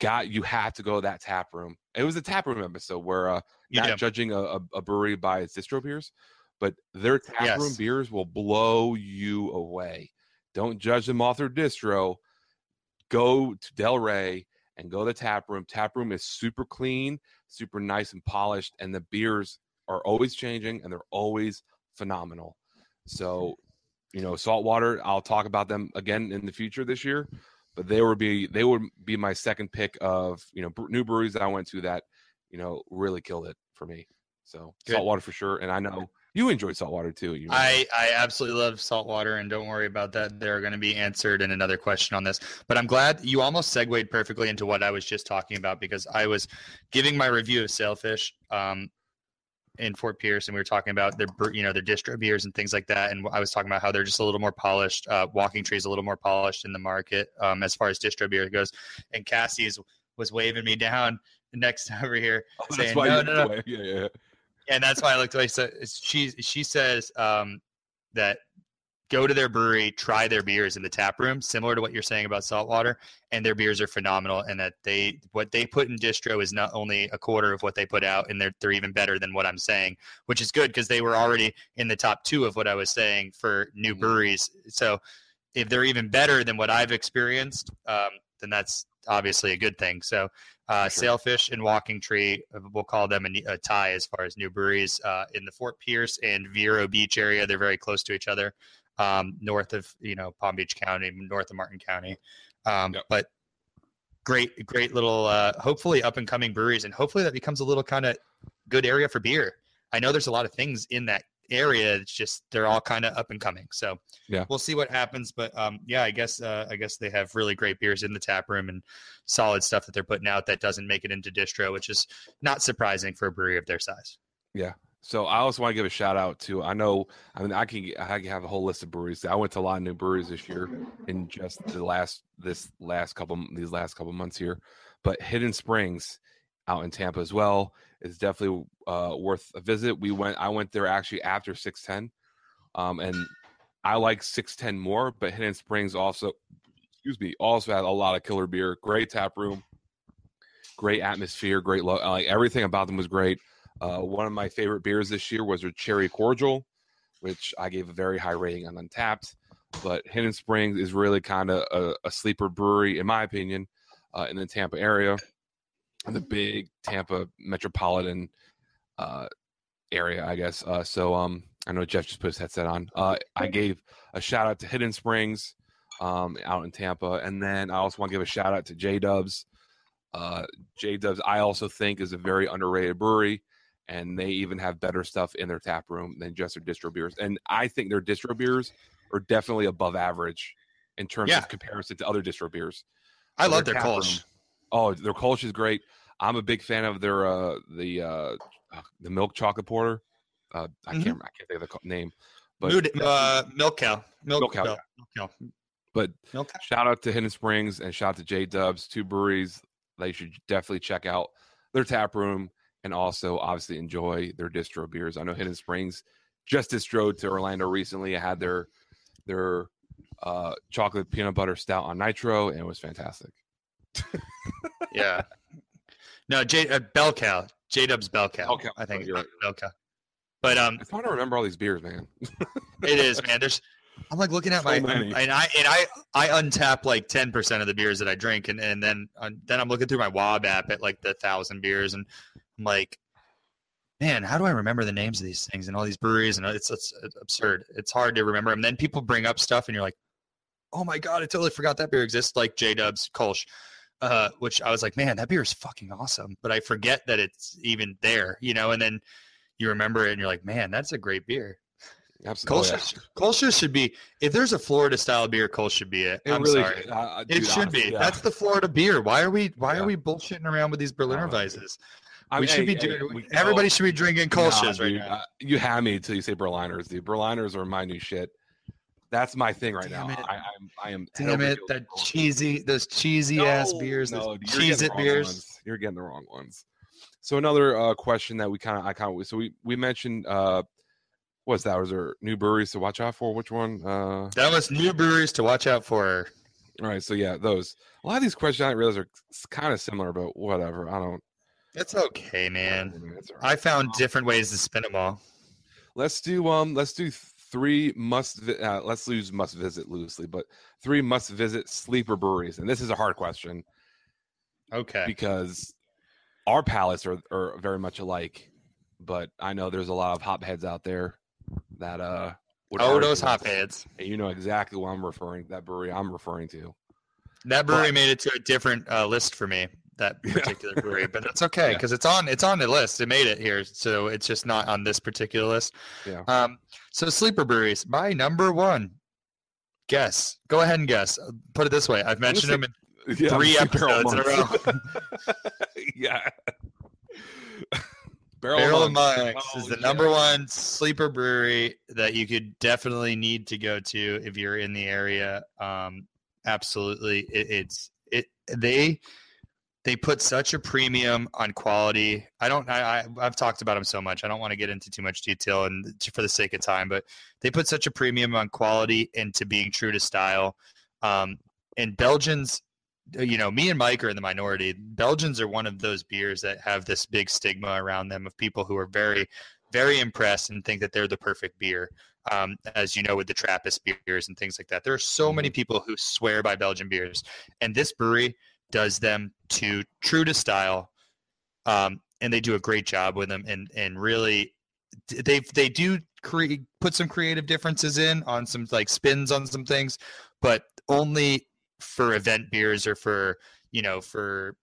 Speaker 1: God, you have to go to that tap room. It was a tap room episode where uh, not
Speaker 2: do.
Speaker 1: judging a, a, a brewery by its distro beers, but their tap room beers will blow you away. Don't judge them off their distro. Go to Delray and go to the tap room. Tap room is super clean, super nice and polished, and the beers are always changing and they're always phenomenal. So, you know, saltwater. I'll talk about them again in the future this year, but they would be they would be my second pick of you know new breweries that I went to that you know really killed it for me. So
Speaker 2: Good.
Speaker 1: saltwater for sure, and I know you enjoy saltwater too. You know.
Speaker 2: I, I absolutely love saltwater, and don't worry about that. They're going to be answered in another question on this. But I'm glad you almost segued perfectly into what I was just talking about because I was giving my review of Sailfish um, in Fort Pierce, and we were talking about their you know their distro beers and things like that. And I was talking about how they're just a little more polished. Uh, Walking Tree is a little more polished in the market um, as far as distro beer goes. And Cassie's was waving me down next over here
Speaker 1: Oh, that's
Speaker 2: saying,
Speaker 1: why
Speaker 2: "No, no, no."
Speaker 1: Yeah, yeah, yeah.
Speaker 2: and that's why I looked away. So she she says um, that go to their brewery, try their beers in the tap room, similar to what you're saying about saltwater, and their beers are phenomenal. And that they what they put in distro is not only a quarter of what they put out, and they're they're even better than what I'm saying, which is good because they were already in the top two of what I was saying for new
Speaker 1: Mhm.
Speaker 2: breweries. So if they're even better than what I've experienced, um, then that's obviously a good thing. So uh,
Speaker 1: sure.
Speaker 2: Sailfish and Walking Tree, uh, we'll call them a, a tie as far as new breweries uh, in the Fort Pierce and Vero Beach area. They're very close to each other, um, north of you know Palm Beach County, north of Martin County. Um,
Speaker 1: Yep.
Speaker 2: But great, great little, uh, hopefully up and coming breweries, and hopefully that becomes a little kind of good area for beer. I know there's a lot of things in that area. It's just they're all kind of up and coming. So
Speaker 1: Yeah.
Speaker 2: we'll see what happens. But um, yeah, I guess uh, I guess they have really great beers in the tap room and solid stuff that they're putting out that doesn't make it into distro, which is not surprising for a brewery of their size.
Speaker 1: So I also want to give a shout out to I know I mean I can I can have a whole list of breweries. I went to a lot of new breweries this year in just the last this last couple these last couple months here, but Hidden Springs out in Tampa as well is definitely uh, worth a visit. We went I went there actually after six ten, um, and I like six ten more, but Hidden Springs also excuse me also had a lot of killer beer, great tap room, great atmosphere, great lo- like everything about them was great. Uh, one of my favorite beers this year was their cherry cordial, which I gave a very high rating on Untappd. But Hidden Springs is really kind of a, a sleeper brewery, in my opinion, uh, in the Tampa area, in the big Tampa metropolitan uh, area, I guess. Uh, so um, I know Jeff just put his headset on. Uh, I gave a shout out to Hidden Springs um, out in Tampa, and then I also want to give a shout out to J Dubs. Uh, J Dubs, I also think, is a very underrated brewery and they even have better stuff in their tap room than just their distro beers. And I think their distro beers are definitely above average in terms
Speaker 2: Yeah.
Speaker 1: of comparison to other distro beers.
Speaker 2: I
Speaker 1: So
Speaker 2: love their
Speaker 1: tap
Speaker 2: Kolsch.
Speaker 1: room- Oh, their Kolsch is great. I'm a big fan of their uh the uh uh, the milk chocolate porter. Uh, I
Speaker 2: Mhm.
Speaker 1: can't I can't think of the name, but
Speaker 2: Mood, uh, milk cow. Milk,
Speaker 1: Milk Cow,
Speaker 2: Milk, cow.
Speaker 1: but
Speaker 2: Milk cow.
Speaker 1: shout out to Hidden Springs and shout out to J Dubs, two breweries they should definitely check out their tap room and also obviously enjoy their distro beers. I know Hidden Springs just distroed to Orlando recently. I had their their uh, chocolate peanut butter stout on nitro and it was fantastic.
Speaker 2: Yeah. No, J uh, Bell Cow. J Dub's Bell Cow.
Speaker 1: Bell Cow,
Speaker 2: I think
Speaker 1: you're right.
Speaker 2: Bell Cow. But um,
Speaker 1: It's hard to remember all these beers, man.
Speaker 2: it is man. There's. I'm like looking at
Speaker 1: So
Speaker 2: my
Speaker 1: many.
Speaker 2: and I and I I untap like ten percent of the beers that I drink, and and then uh, then I'm looking through my Wob app at like the thousand beers, and I'm like, man, how do I remember the names of these things and all these breweries? And it's it's absurd. It's hard to remember. And then people bring up stuff, and you're like, oh my god, I totally forgot that beer exists. Like J Dub's Kolsch. Uh, which I was like, man, that beer is fucking awesome. But I forget that it's even there, you know. And then you remember it, and you're like, man, that's a great beer.
Speaker 1: Absolutely.
Speaker 2: Kolsch, Kolsch should be. If there's a Florida style beer, Kolsch should be it.
Speaker 1: It
Speaker 2: I'm
Speaker 1: really
Speaker 2: sorry.
Speaker 1: uh, uh,
Speaker 2: It should
Speaker 1: honestly,
Speaker 2: be.
Speaker 1: yeah.
Speaker 2: That's the Florida beer. Why are we? Why
Speaker 1: Yeah.
Speaker 2: are we bullshitting around with these Berliner Weisses?
Speaker 1: I
Speaker 2: we
Speaker 1: mean,
Speaker 2: should be
Speaker 1: hey, hey,
Speaker 2: doing.
Speaker 1: we-
Speaker 2: everybody
Speaker 1: oh,
Speaker 2: should be drinking
Speaker 1: nah,
Speaker 2: right
Speaker 1: dude,
Speaker 2: now.
Speaker 1: uh, you have me until you say Berliners, dude. Berliners are my new shit. That's my thing right
Speaker 2: Damn
Speaker 1: now.
Speaker 2: it.
Speaker 1: I, I'm, I am.
Speaker 2: Damn it! That cheesy, those cheesy ass beers,
Speaker 1: no,
Speaker 2: those
Speaker 1: dude, you're
Speaker 2: cheese
Speaker 1: getting
Speaker 2: it
Speaker 1: the wrong
Speaker 2: beers.
Speaker 1: ones. You're getting the wrong ones. So another uh, question that we kind of, I kind of, so we we mentioned, uh, what's that? Was there new breweries to watch out for? Which one? Uh,
Speaker 2: That was new breweries to watch out for.
Speaker 1: all right. So yeah, those. A lot of these questions I realize are kind of similar, but whatever. I don't.
Speaker 2: It's okay, man.
Speaker 1: It's all right.
Speaker 2: I found different ways to spin them all.
Speaker 1: Let's do um. Let's do three must. Vi- uh, let's lose must visit loosely, but three must visit sleeper breweries, and this is a hard question.
Speaker 2: Okay.
Speaker 1: because our palates are, are very much alike. But I know there's a lot of hopheads out there that uh. would
Speaker 2: Oh, those
Speaker 1: this,
Speaker 2: hopheads.
Speaker 1: And you know exactly what I'm referring that brewery I'm referring to.
Speaker 2: That brewery
Speaker 1: But-
Speaker 2: made it to a different uh, list for me. That particular brewery, but that's okay
Speaker 1: Yeah.
Speaker 2: because it's on it's on the list. It made it here, so it's just not on this particular list.
Speaker 1: Yeah.
Speaker 2: Um. So sleeper breweries, my number one. Guess. Go ahead and guess. Put it this way: I've mentioned them. In,
Speaker 1: Yeah,
Speaker 2: Three episodes in a
Speaker 1: Monks. yeah. Barrel,
Speaker 2: Barrel
Speaker 1: of Monks.
Speaker 2: Monks
Speaker 1: Oh,
Speaker 2: is the
Speaker 1: yeah.
Speaker 2: number one sleeper brewery that you could definitely need to go to if you're in the area. Um, absolutely, it, it's it. They they put such a premium on quality. I don't. I, I I've talked about them so much. I don't want to get into too much detail and for the sake of time, but they put such a premium on quality and to being true to style. Um, and Belgians you know, me and Mike are in the minority. Belgians are one of those beers that have this big stigma around them of people who are very, very impressed and think that they're the perfect beer. Um, as you know, with the Trappist beers and things like that, there are so many people who swear by Belgian beers, and this brewery does them to true to style, um, and they do a great job with them. And and really, they they do create put some creative differences in on some like spins on some things, but only for event beers or for you know, for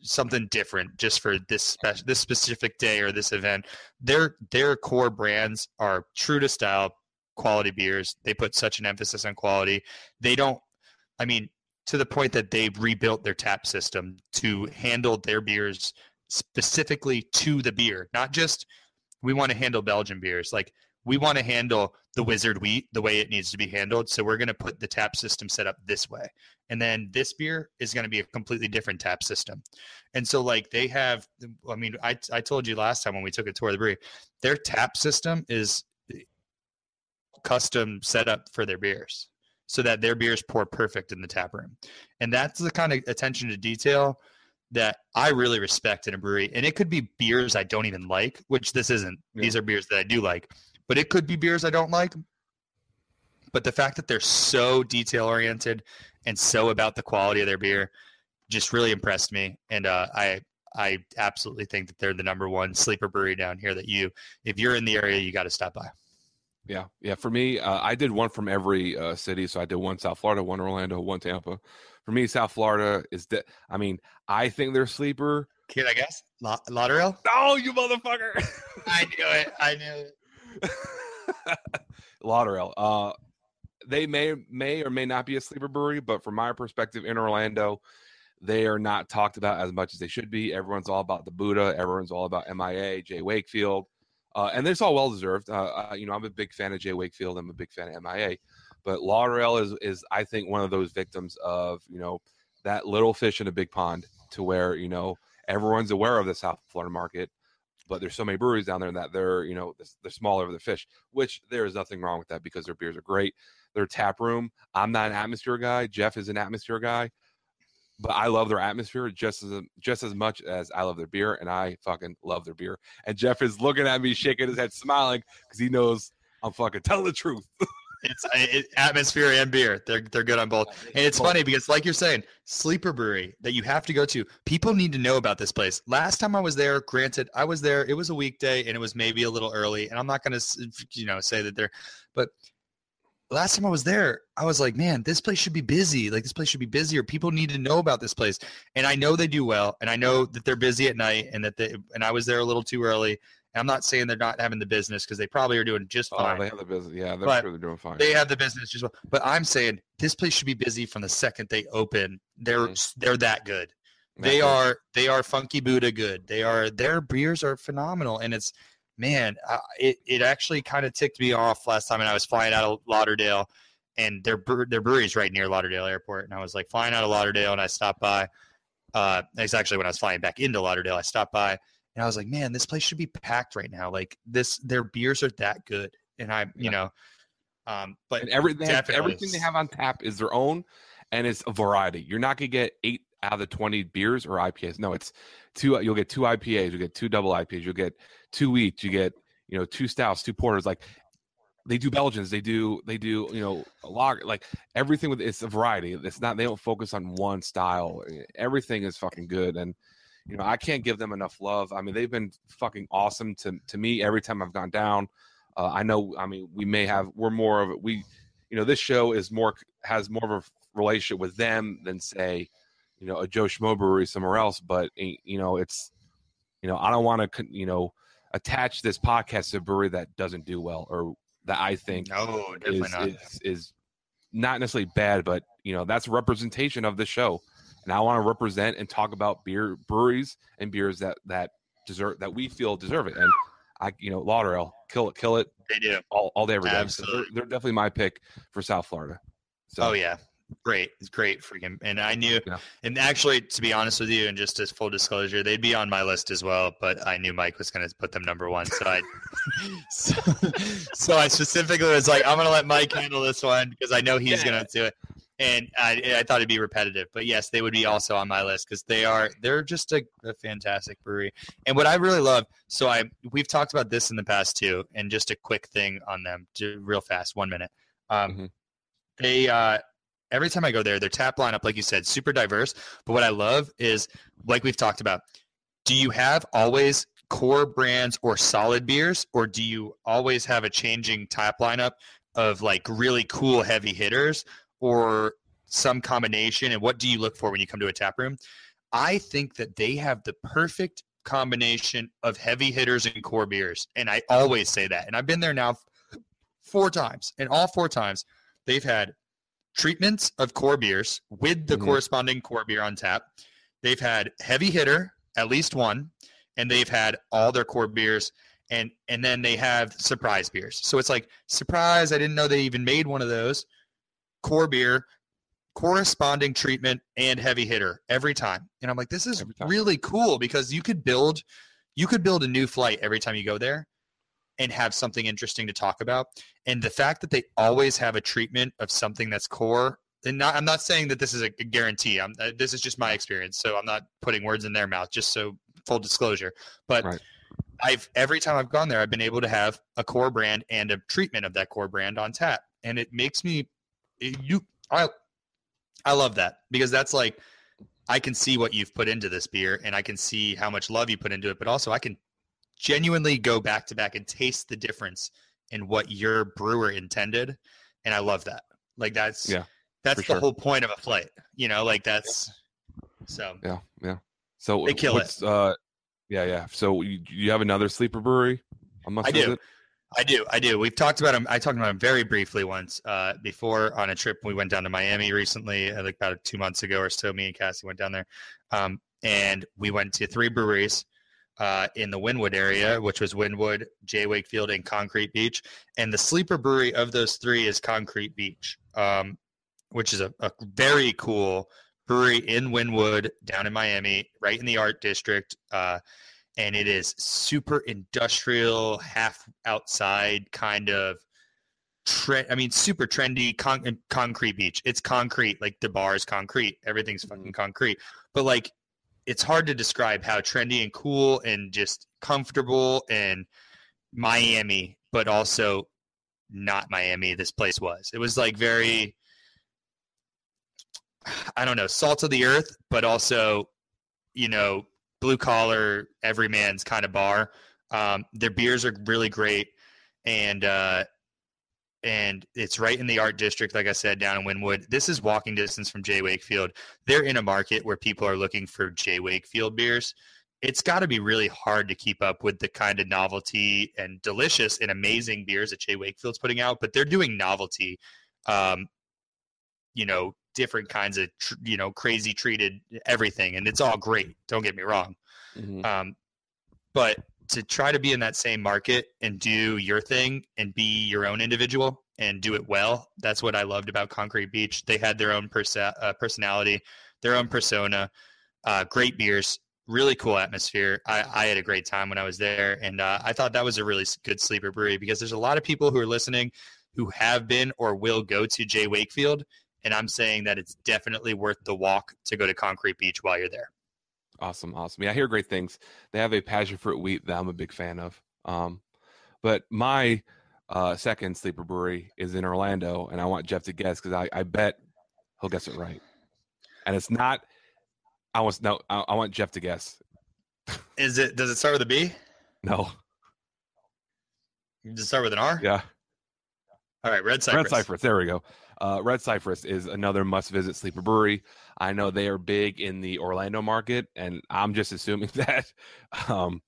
Speaker 2: something different just for this this specific day or this event. Their their core brands are true to style, quality beers. They put such an emphasis on quality. They don't. I mean, to the point that they've rebuilt their tap system to handle their beers specifically to the beer, not just we want to handle Belgian beers. Like we want to handle the wizard wheat the way it needs to be handled. So we're going to put the tap system set up this way. And then this beer is going to be a completely different tap system. And so like they have, I mean, I, I told you last time when we took a tour of the brewery, their tap system is custom set up for their beers so that their beers pour perfect in the tap room. And that's the kind of attention to detail that I really respect in a brewery. And it could be beers I don't even like, which this isn't. Yeah. These are beers that I do like but it could be beers I don't like. But the fact that they're so detail oriented and so about the quality of their beer just really impressed me. And uh, I I absolutely think that they're the number one sleeper brewery down here. That you, if you're in the area, you got to stop by.
Speaker 1: Yeah, yeah. For me, uh, I did one from every uh, city. So I did one South Florida, one Orlando, one Tampa. For me, South Florida is. De- I mean, I think they're sleeper.
Speaker 2: Kid, I guess? La- LauderAle?
Speaker 1: Oh, you motherfucker!
Speaker 2: I knew it. I knew it.
Speaker 1: LauderAle. Uh, they may may or may not be a sleeper brewery, but from my perspective in Orlando, they are not talked about as much as they should be. Everyone's all about the Buddha. Everyone's all about MIA, J. Wakefield, uh, and it's all well deserved. Uh, you know, I'm a big fan of J. Wakefield. I'm a big fan of MIA, but LauderAle is is I think one of those victims of you know that little fish in a big pond, to where you know everyone's aware of the South Florida market, but there's so many breweries down there that they're you know they're smaller of the fish which there is nothing wrong with that because their beers are great their tap room i'm not an atmosphere guy jeff is an atmosphere guy but i love their atmosphere just as just as much as i love their beer and i fucking love their beer and jeff is looking at me shaking his head smiling because he knows i'm fucking telling the truth
Speaker 2: it's it, atmosphere and beer. They're they're good on both. And it's funny because, like you're saying, sleeper brewery that you have to go to. People need to know about this place. Last time I was there, granted, I was there. It was a weekday and it was maybe a little early. And I'm not going to, you know, say that they're, but last time I was there, I was like, man, this place should be busy. Like this place should be busier. People need to know about this place. And I know they do well, and I know that they're busy at night, and that they. And I was there a little too early, I'm not saying they're not having the business because they probably are doing just fine.
Speaker 1: Oh, they have the business. Yeah, they're but sure they're doing fine.
Speaker 2: They have the business just well. But I'm saying this place should be busy from the second they open. They're mm-hmm. they're that good. they are they are funky Buddha good. They are their beers are phenomenal, and it's man, uh, it it actually kind of ticked me off last time, and I was flying out of Lauderdale, and their their brewery's right near Lauderdale Airport, and I was like flying out of Lauderdale, and I stopped by. Uh, it's actually when I was flying back into Lauderdale, I stopped by and I was like, man, this place should be packed right now. Like this, their beers are that good, and I, you know, um, but
Speaker 1: and everything, everything they have on tap is their own, and it's a variety. You're not gonna get eight out of the twenty beers or IPAs. No, it's two. You'll get two IPAs. You get two double IPAs. You'll get two each. You get you know two stouts, two porters. Like they do Belgians. They do they do you know a lot like everything with it's a variety. It's not they don't focus on one style. Everything is fucking good and you know, I can't give them enough love. I mean, they've been fucking awesome to to me every time I've gone down. Uh, I know. I mean, we may have we're more of we, you know, this show is more has more of a relationship with them than say, you know, a Joe Schmo brewery somewhere else. But eh, you know, it's you know, I don't want to you know attach this podcast to a brewery that doesn't do well or that I think
Speaker 2: no, definitely
Speaker 1: is,
Speaker 2: not.
Speaker 1: Is, is not necessarily bad, but you know, that's representation of the show and I want to represent and talk about beer breweries and beers that that deserve that we feel deserve it. And I, you know, LauderAle, kill it, kill it.
Speaker 2: They do
Speaker 1: all, all day every day. So they're, they're, definitely my pick for South Florida.
Speaker 2: So. Oh yeah, great, it's great freaking. And I knew, yeah. and actually, to be honest with you, and just as full disclosure, they'd be on my list as well. But I knew Mike was going to put them number one, so I, so, so, I specifically was like, I'm going to let Mike handle this one because I know he's yeah. going to do it and I, I, thought it'd be repetitive, but yes, they would be also on my list because they are they're just a, a, fantastic brewery. And what I really love, so I we've talked about this in the past too, and just a quick thing on them, real fast, one minute. Um, mm-hmm. They uh, every time I go there, their tap lineup, like you said, super diverse. But what I love is, like we've talked about, do you have always core brands or solid beers, or do you always have a changing tap lineup of like really cool heavy hitters? or some combination and what do you look for when you come to a tap room? I think that they have the perfect combination of heavy hitters and core beers. And I always say that. And I've been there now four times. And all four times they've had treatments of core beers with the
Speaker 1: Mhm.
Speaker 2: corresponding core beer on tap. They've had heavy hitter, at least one, and they've had all their core beers and and then they have surprise beers. So it's like surprise, I didn't know they even made one of those. Core beer, corresponding treatment and heavy hitter every time. And I'm like this is really cool because you could build you could build a new flight every time you go there and have something interesting to talk about. And the fact that they always have a treatment of something that's core and not, I'm not saying that this is a guarantee. I'm, uh, this is just my experience, so I'm not putting words in their mouth. Just so full disclosure, but
Speaker 1: Right.
Speaker 2: I've every time I've gone there, I've been able to have a core brand and a treatment of that core brand on tap, and it makes me it- you I I love that because that's like I can see what you've put into this beer, and I can see how much love you put into it, but also I can genuinely go back to back and taste the difference in what your brewer intended, and I love that. Like that's
Speaker 1: Yeah,
Speaker 2: that's the
Speaker 1: sure.
Speaker 2: whole point of a flight, you know. Like that's so.
Speaker 1: Yeah, yeah. So
Speaker 2: They kill it.
Speaker 1: Uh, yeah, yeah. So you, you have another sleeper brewery? I must
Speaker 2: I do.
Speaker 1: visit?
Speaker 2: I do. I do. We've talked about him. I talked about him very briefly once uh, before on a trip. We went down to Miami recently, uh, like about two months ago or so. Me and Cassie went down there, um, and we went to three breweries uh, in the Wynwood area, which was Wynwood, J. Wakefield, and Concrete Beach. And the sleeper brewery of those three is Concrete Beach, um, which is a, a very cool brewery in Wynwood, down in Miami, right in the art district. Uh, and it is super industrial, half outside kind of trend. I mean, super trendy con- concrete beach. It's concrete, like the bar is concrete. Everything's fucking concrete. But like, it's hard to describe how trendy and cool and just comfortable and Miami, but also not Miami. This place was. It was like very. I don't know, salt of the earth, but also, you know, blue collar, everyman's kind of bar. Um, their beers are really great, and uh, and it's right in the art district, like I said, down in Wynwood. This is walking distance from J. Wakefield. They're in a market where people are looking for J. Wakefield beers. It's got to be really hard to keep up with the kind of novelty and delicious and amazing beers that J. Wakefield's putting out, but they're doing novelty. Um, you know, different kinds of tr- you know crazy treated everything, and it's all great. Don't get me wrong.
Speaker 1: Mhm.
Speaker 2: Um, but to try to be in that same market and do your thing and be your own individual and do it well, that's what I loved about Concrete Beach. They had their own persa- uh, personality, their own persona, uh, great beers, really cool atmosphere. I, I had a great time when I was there, and uh, I thought that was a really good sleeper brewery because there's a lot of people who are listening who have been or will go to J. Wakefield, and I'm saying that it's definitely worth the walk to go to Concrete Beach while you're there.
Speaker 1: Awesome, awesome. Yeah, I hear great things. They have a passion fruit wheat that I'm a big fan of. Um, but my uh, second sleeper brewery is in Orlando, and I want Jeff to guess because I, I bet he'll guess it right. And it's not. I want no. I, I want Jeff to guess.
Speaker 2: Is it? Does it start with a B?
Speaker 1: No.
Speaker 2: Does it start with an R?
Speaker 1: Yeah.
Speaker 2: All right, Red Cypress.
Speaker 1: Red Cypress. There we go. Uh, Red Cypress is another must-visit sleeper brewery. I know they are big in the Orlando market, and I'm just assuming that. Um,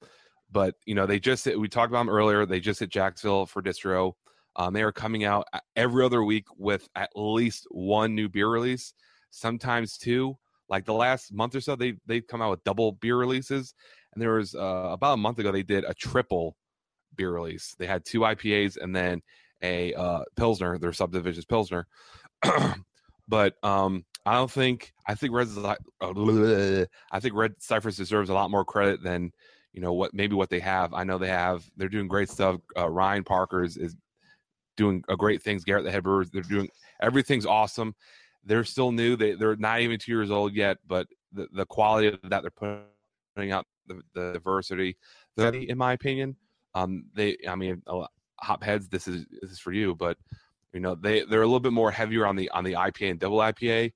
Speaker 1: but you know, they just we talked about them earlier. They just hit Jacksonville for distro. Um, they are coming out every other week with at least one new beer release, sometimes two. Like the last month or so, they they've come out with double beer releases. And there was uh, about a month ago, they did a triple beer release. They had two IPAs and then a uh, Pilsner, their subdivisions Pilsner. but um, I don't think I think Red Cy- I think Red Cypress deserves a lot more credit than you know what maybe what they have. I know they have they're doing great stuff. Uh, Ryan Parker is, is doing a great things. Garrett the head brewers they're doing everything's awesome. They're still new. They they're not even two years old yet, but the, the quality of that they're putting out, the, the diversity, the, in my opinion, um, they I mean hopheads. This is this is for you, but you know they they're a little bit more heavier on the on the IPA and double IPA,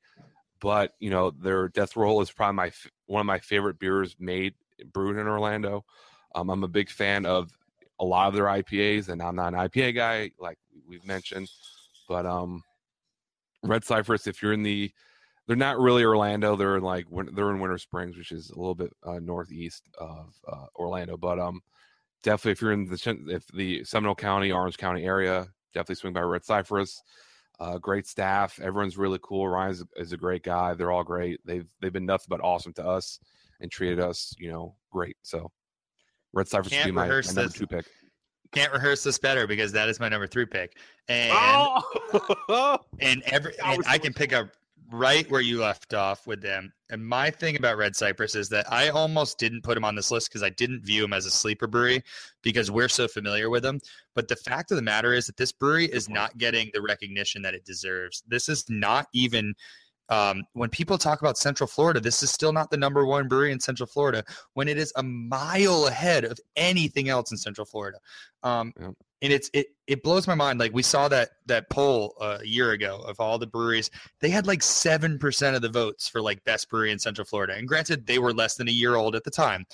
Speaker 1: but you know their Death Roll is probably my one of my favorite beers made brewed in Orlando. Um, I'm a big fan of a lot of their IPAs, and I'm not an IPA guy like we've mentioned, but um, Red Cypress, if you're in the, they're not really Orlando. They're in like they're in Winter Springs, which is a little bit uh, northeast of uh, Orlando. But um, definitely if you're in the if the Seminole County, Orange County area, definitely swing by Red Cypress. Uh, great staff. Everyone's really cool. Ryan is a great guy. They're all great. They've they've been nothing but awesome to us and treated us, you know, great. So Red Cypress would be my, my number two pick.
Speaker 2: Can't rehearse this better because that is my number three pick. And oh! and every and I can pick up right where you left off with them. And my thing about Red Cypress is that I almost didn't put him on this list because I didn't view him as a sleeper brewery because we're so familiar with him. But the fact of the matter is that this brewery is not getting the recognition that it deserves. This is not even um, when people talk about Central Florida, this is still not the number one brewery in Central Florida when it is a mile ahead of anything else in Central Florida. Um, yeah. And it's it it blows my mind. Like we saw that that poll uh, a year ago of all the breweries, they had like seven percent of the votes for like best brewery in Central Florida. And granted, they were less than a year old at the time,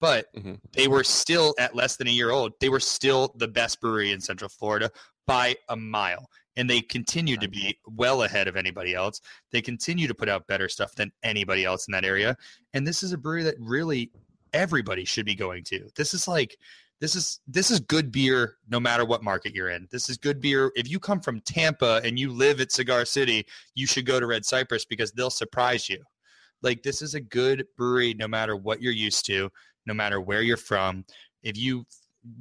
Speaker 2: but mm-hmm. they were still at less than a year old. They were still the best brewery in Central Florida by a mile and they continue to be well ahead of anybody else. They continue to put out better stuff than anybody else in that area. And this is a brewery that really everybody should be going to. This is like this is this is good beer no matter what market you're in. This is good beer. If you come from Tampa and you live at Cigar City, you should go to Red Cypress because they'll surprise you. Like this is a good brewery no matter what you're used to, no matter where you're from. If you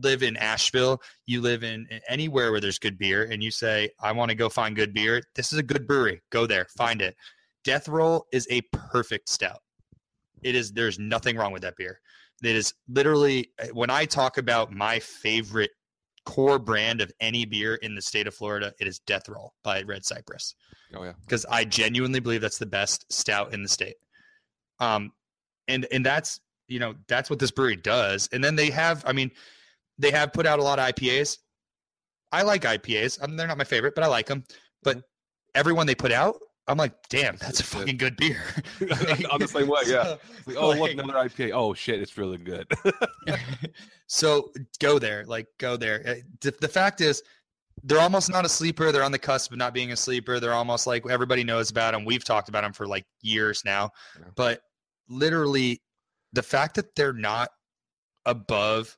Speaker 2: live in Asheville, you live in anywhere where there's good beer, and you say, I want to go find good beer, this is a good brewery. Go there, find it. Death Roll is a perfect stout. It is, there's nothing wrong with that beer. It is literally, eh, when I talk about my favorite core brand of any beer in the state of Florida, it is Death Roll by Red Cypress.
Speaker 1: Oh, yeah.
Speaker 2: Because I genuinely believe that's the best stout in the state. Um, and, and that's, you know, that's what this brewery does. And then they have, I mean, they have put out a lot of IPAs. I like IPAs. I mean, they're not my favorite, but I like them. But mm-hmm. everyone they put out, I'm like, damn, that's a fucking good beer.
Speaker 1: I'm the same way, yeah. Like, oh, look, another IPA. Oh shit, it's really good.
Speaker 2: so go there, like go there. Uh, the fact is, they're almost not a sleeper. They're on the cusp of not being a sleeper. They're almost like everybody knows about them. We've talked about them for like years now. Yeah. But literally, the fact that they're not above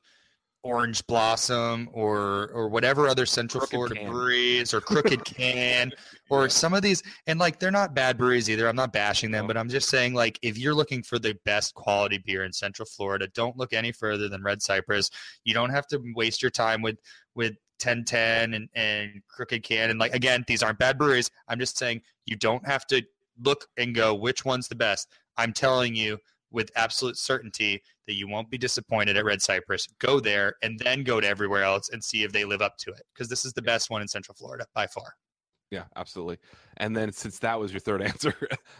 Speaker 2: Orange Blossom or or whatever other Central Crooked Florida can. breweries or Crooked Can or some of these and like they're not bad breweries either. I'm not bashing them, but I'm just saying like if you're looking for the best quality beer in Central Florida, don't look any further than Red Cypress. You don't have to waste your time with with 1010 and and Crooked Can and like again, these aren't bad breweries. I'm just saying you don't have to look and go which one's the best. I'm telling you with absolute certainty that you won't be disappointed at Red Cypress. Go there and then go to everywhere else and see if they live up to it because this is the best one in Central Florida by far.
Speaker 1: Yeah, absolutely. And then since that was your third answer,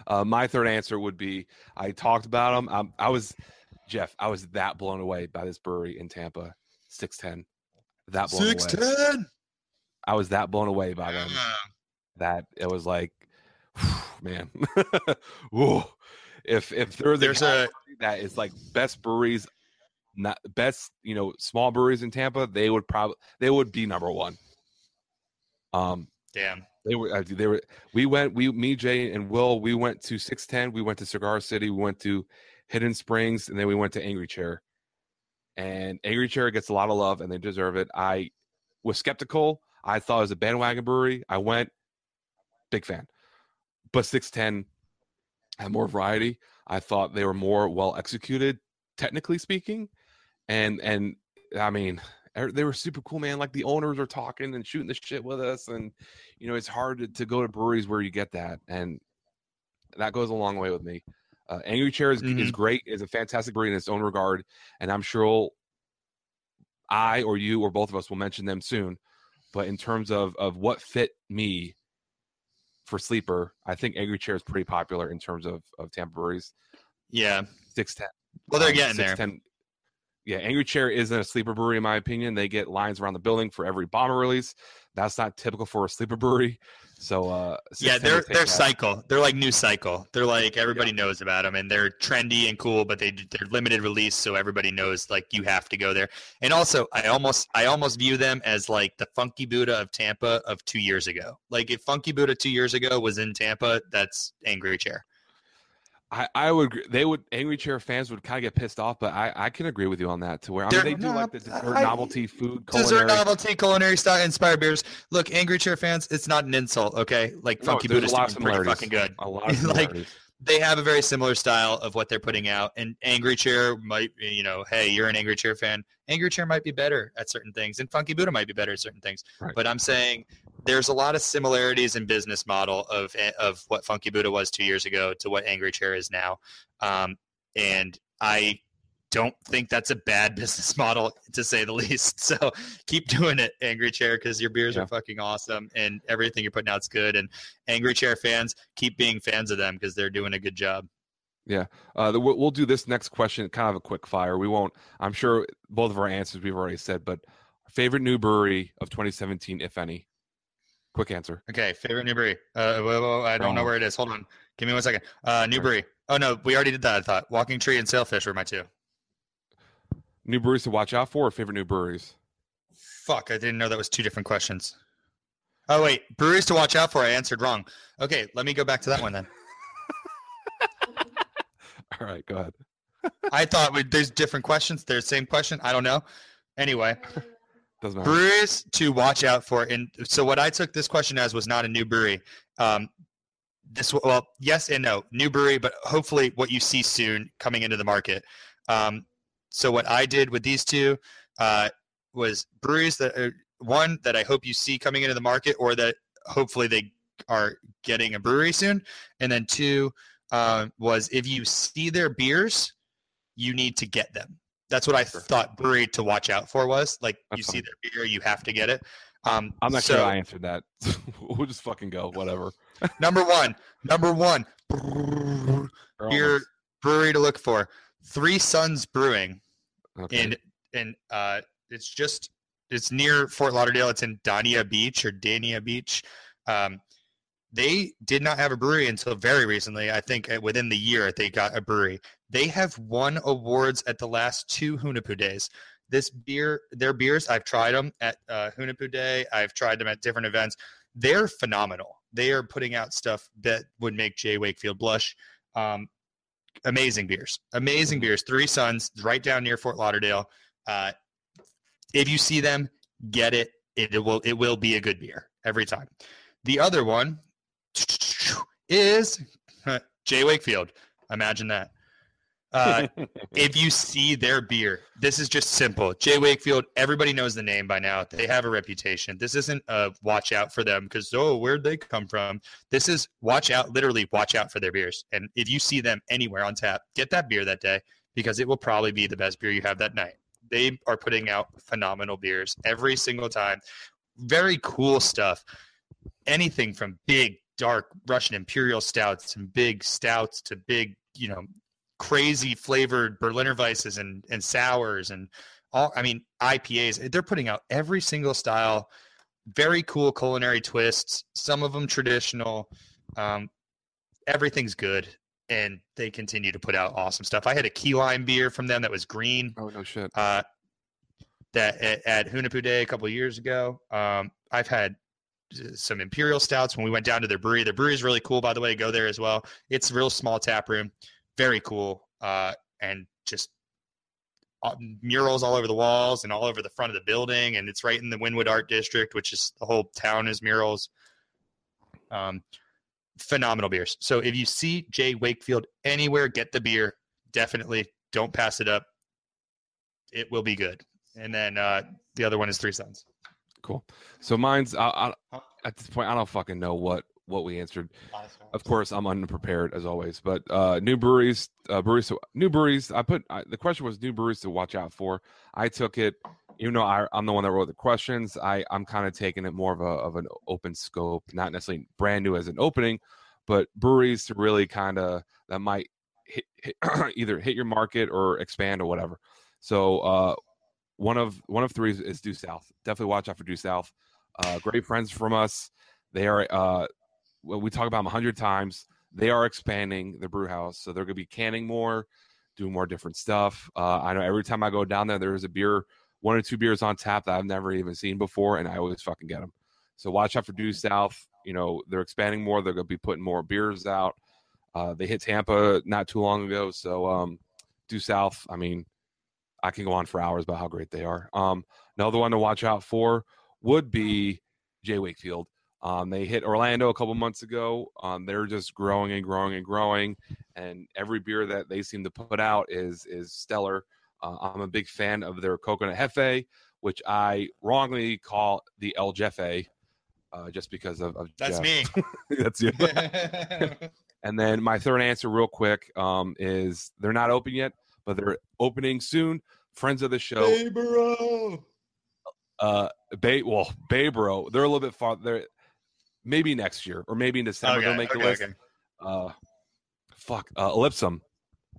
Speaker 1: uh, my third answer would be I talked about them. Um, I was Jeff. I was that blown away by this brewery in Tampa, six ten. That blown 610? away. I was that blown away by them. That it was like, man, whoa if if there's, there's a that is like best breweries, not best you know small breweries in Tampa, they would probably they would be number one. Um,
Speaker 2: damn.
Speaker 1: They were. They were. We went. We, me, Jay, and Will. We went to Six Ten. We went to Cigar City. We went to Hidden Springs, and then we went to Angry Chair. And Angry Chair gets a lot of love, and they deserve it. I was skeptical. I thought it was a bandwagon brewery. I went, big fan. But Six Ten had more variety. I thought they were more well executed, technically speaking, and and I mean er, they were super cool, man. Like the owners are talking and shooting the shit with us, and you know it's hard to, to go to breweries where you get that, and that goes a long way with me. Uh, Angry Chair is, mm-hmm. is great, is a fantastic brewery in its own regard, and I'm sure I or you or both of us will mention them soon. But in terms of of what fit me for sleeper, I think Angry Chair is pretty popular in terms of of Tampa breweries.
Speaker 2: Yeah,
Speaker 1: six ten.
Speaker 2: Well, they're um, getting there.
Speaker 1: Yeah, Angry Chair isn't a sleeper brewery in my opinion. They get lines around the building for every bomber release. That's not typical for a sleeper brewery. So uh,
Speaker 2: Yeah,
Speaker 1: 610
Speaker 2: they're they're cycle. They're like new cycle. They're like everybody knows about them, and they're trendy and cool. But they they're limited release, so everybody knows like you have to go there. And also, I almost I almost view them as like the Funky Buddha of Tampa of two years ago. Like if Funky Buddha two years ago was in Tampa, that's Angry Chair.
Speaker 1: I, I would they would angry chair fans would kind of get pissed off, but I, I can agree with you on that. To where I mean
Speaker 2: They're
Speaker 1: they do
Speaker 2: not-
Speaker 1: like the dessert
Speaker 2: I-
Speaker 1: novelty food
Speaker 2: Dessert novelty, culinary style inspired beers. Look, Angry Chair fans, it's not an insult, okay? Like
Speaker 1: No,
Speaker 2: Funky
Speaker 1: a lot of
Speaker 2: pretty fucking good.
Speaker 1: A lot of
Speaker 2: Like, they have a very similar style of what they're putting out and angry chair might you know hey you're an angry chair fan angry chair might be better at certain things and funky buddha might be better at certain things
Speaker 1: Right.
Speaker 2: but i'm saying there's a lot of similarities in business model of of what funky buddha was two years ago to what angry chair is now um, and i don't think that's a bad business model to say the least so keep doing it angry chair because your beers
Speaker 1: Yeah.
Speaker 2: are fucking awesome and everything you're putting out's good and angry chair fans keep being fans of them because they're doing a good job Yeah,
Speaker 1: Uh, the, we'll, we'll do this next question, kind of a quick fire. We won't. I'm sure both of our answers we've already said, but favorite new brewery of 2017, if any. Quick answer.
Speaker 2: Okay, favorite Newbury. Uh, I don't know where it is. Hold on, give me one second. Uh, Newbury. Oh no, we already did that. I thought Walking Tree and Sailfish were my two.
Speaker 1: New breweries to watch out for, or favorite new breweries.
Speaker 2: Fuck, I didn't know that was two different questions. Oh wait, breweries to watch out for. I answered wrong. Okay, let me go back to that one then.
Speaker 1: All right, go ahead.
Speaker 2: I thought we, there's different questions. There's same question. I don't know. Anyway. Breweries to watch out for. And so what I took this question as was not a new brewery. Um, this well, yes and no, new brewery, but hopefully what you see soon coming into the market. Um, so what I did with these two uh, was breweries that one that I hope you see coming into the market, or that hopefully they are getting a brewery soon, and then two uh, was if you see their beers, you need to get them. That's what I thought brewery to watch out for was like
Speaker 1: That's
Speaker 2: you see
Speaker 1: fine.
Speaker 2: their beer, you have to get it. Um,
Speaker 1: I'm not
Speaker 2: so,
Speaker 1: sure I answered that. we'll just fucking go. Whatever.
Speaker 2: number one, number one, beer brewery to look for. Three Sons Brewing,
Speaker 1: Okay.
Speaker 2: and and uh, it's just it's near Fort Lauderdale. It's in Dania Beach or Dania Beach. Um, they did not have a brewery until very recently. I think within the year they got a brewery. They have won awards at the last two Hunahpu days. This beer, their beers, I've tried them at uh, Hunahpu Day. I've tried them at different events. They're phenomenal. They are putting out stuff that would make J. Wakefield blush. Um, amazing beers, amazing beers. Three Sons, right down near Fort Lauderdale. Uh, if you see them, get it. It, it will it will be a good beer every time. The other one is J. Wakefield. Imagine that. Uh, if you see their beer, this is just simple. J. Wakefield, everybody knows the name by now. They have a reputation. This isn't a watch out for them because, oh, where'd they come from? This is watch out, literally watch out for their beers. And if you see them anywhere on tap, get that beer that day because it will probably be the best beer you have that night. They are putting out phenomenal beers every single time. Very cool stuff. Anything from big, dark Russian Imperial stouts and big stouts to big, you know, crazy flavored Berliner Weisses and, and sours and all, I mean, IPAs. They're putting out every single style. Very cool culinary twists. Some of them traditional. Um, everything's good. And they continue to put out awesome stuff. I had a key lime beer from them that was green
Speaker 1: oh no shit.
Speaker 2: uh, that at, at Hunahpu Day a couple of years ago. Um, I've had some imperial stouts when we went down to their brewery. Their brewery is really cool, by the way. Go there as well. It's a real small tap room, very cool, uh, and just uh, murals all over the walls and all over the front of the building. And it's right in the Wynwood Art District, which is the whole town is murals. Um, phenomenal beers. So if you see J. Wakefield anywhere, get the beer. Definitely don't pass it up. It will be good. And then uh, the other one is Three Sons.
Speaker 1: Cool. So mine's I, I, at this point I don't fucking know what what we answered. Of course, I'm unprepared as always. But uh, new breweries, uh, breweries, to, new breweries. I put I, the question was new breweries to watch out for. I took it, even though I, I'm the one that wrote the questions. I I'm kind of taking it more of a of an open scope, not necessarily brand new as an opening, but breweries to really kind of that might hit, hit either hit your market or expand or whatever. So uh, one of one of three is, is due south. Definitely watch out for due south. Uh, great friends from us. They are. Uh, we talk about them a hundred times. They are expanding the brew house, so they're going to be canning more, doing more different stuff. Uh, I know every time I go down there, there's a beer, one or two beers on tap that I've never even seen before, and I always fucking get them. So watch out for Due South. You know they're expanding more. They're going to be putting more beers out. Uh, they hit Tampa not too long ago, so um, Due South. I mean, I can go on for hours about how great they are. Um, another one to watch out for would be J. Wakefield. Um, they hit Orlando a couple months ago. Um, they're just growing and growing and growing, and every beer that they seem to put out is is stellar. Uh, I'm a big fan of their coconut hefe, which I wrongly call the El Jefe, uh, just because of, of
Speaker 2: That's
Speaker 1: Jeff.
Speaker 2: me.
Speaker 1: That's you. And then my third answer, real quick, um, is they're not open yet, but they're opening soon. Friends of the show,
Speaker 2: Hey, bro.
Speaker 1: uh, Bay, well, Baybro, they're a little bit far. They're maybe next year or maybe in December
Speaker 2: Okay,
Speaker 1: they'll make
Speaker 2: okay,
Speaker 1: the list.
Speaker 2: okay.
Speaker 1: Uh, fuck, uh, Ellipsum,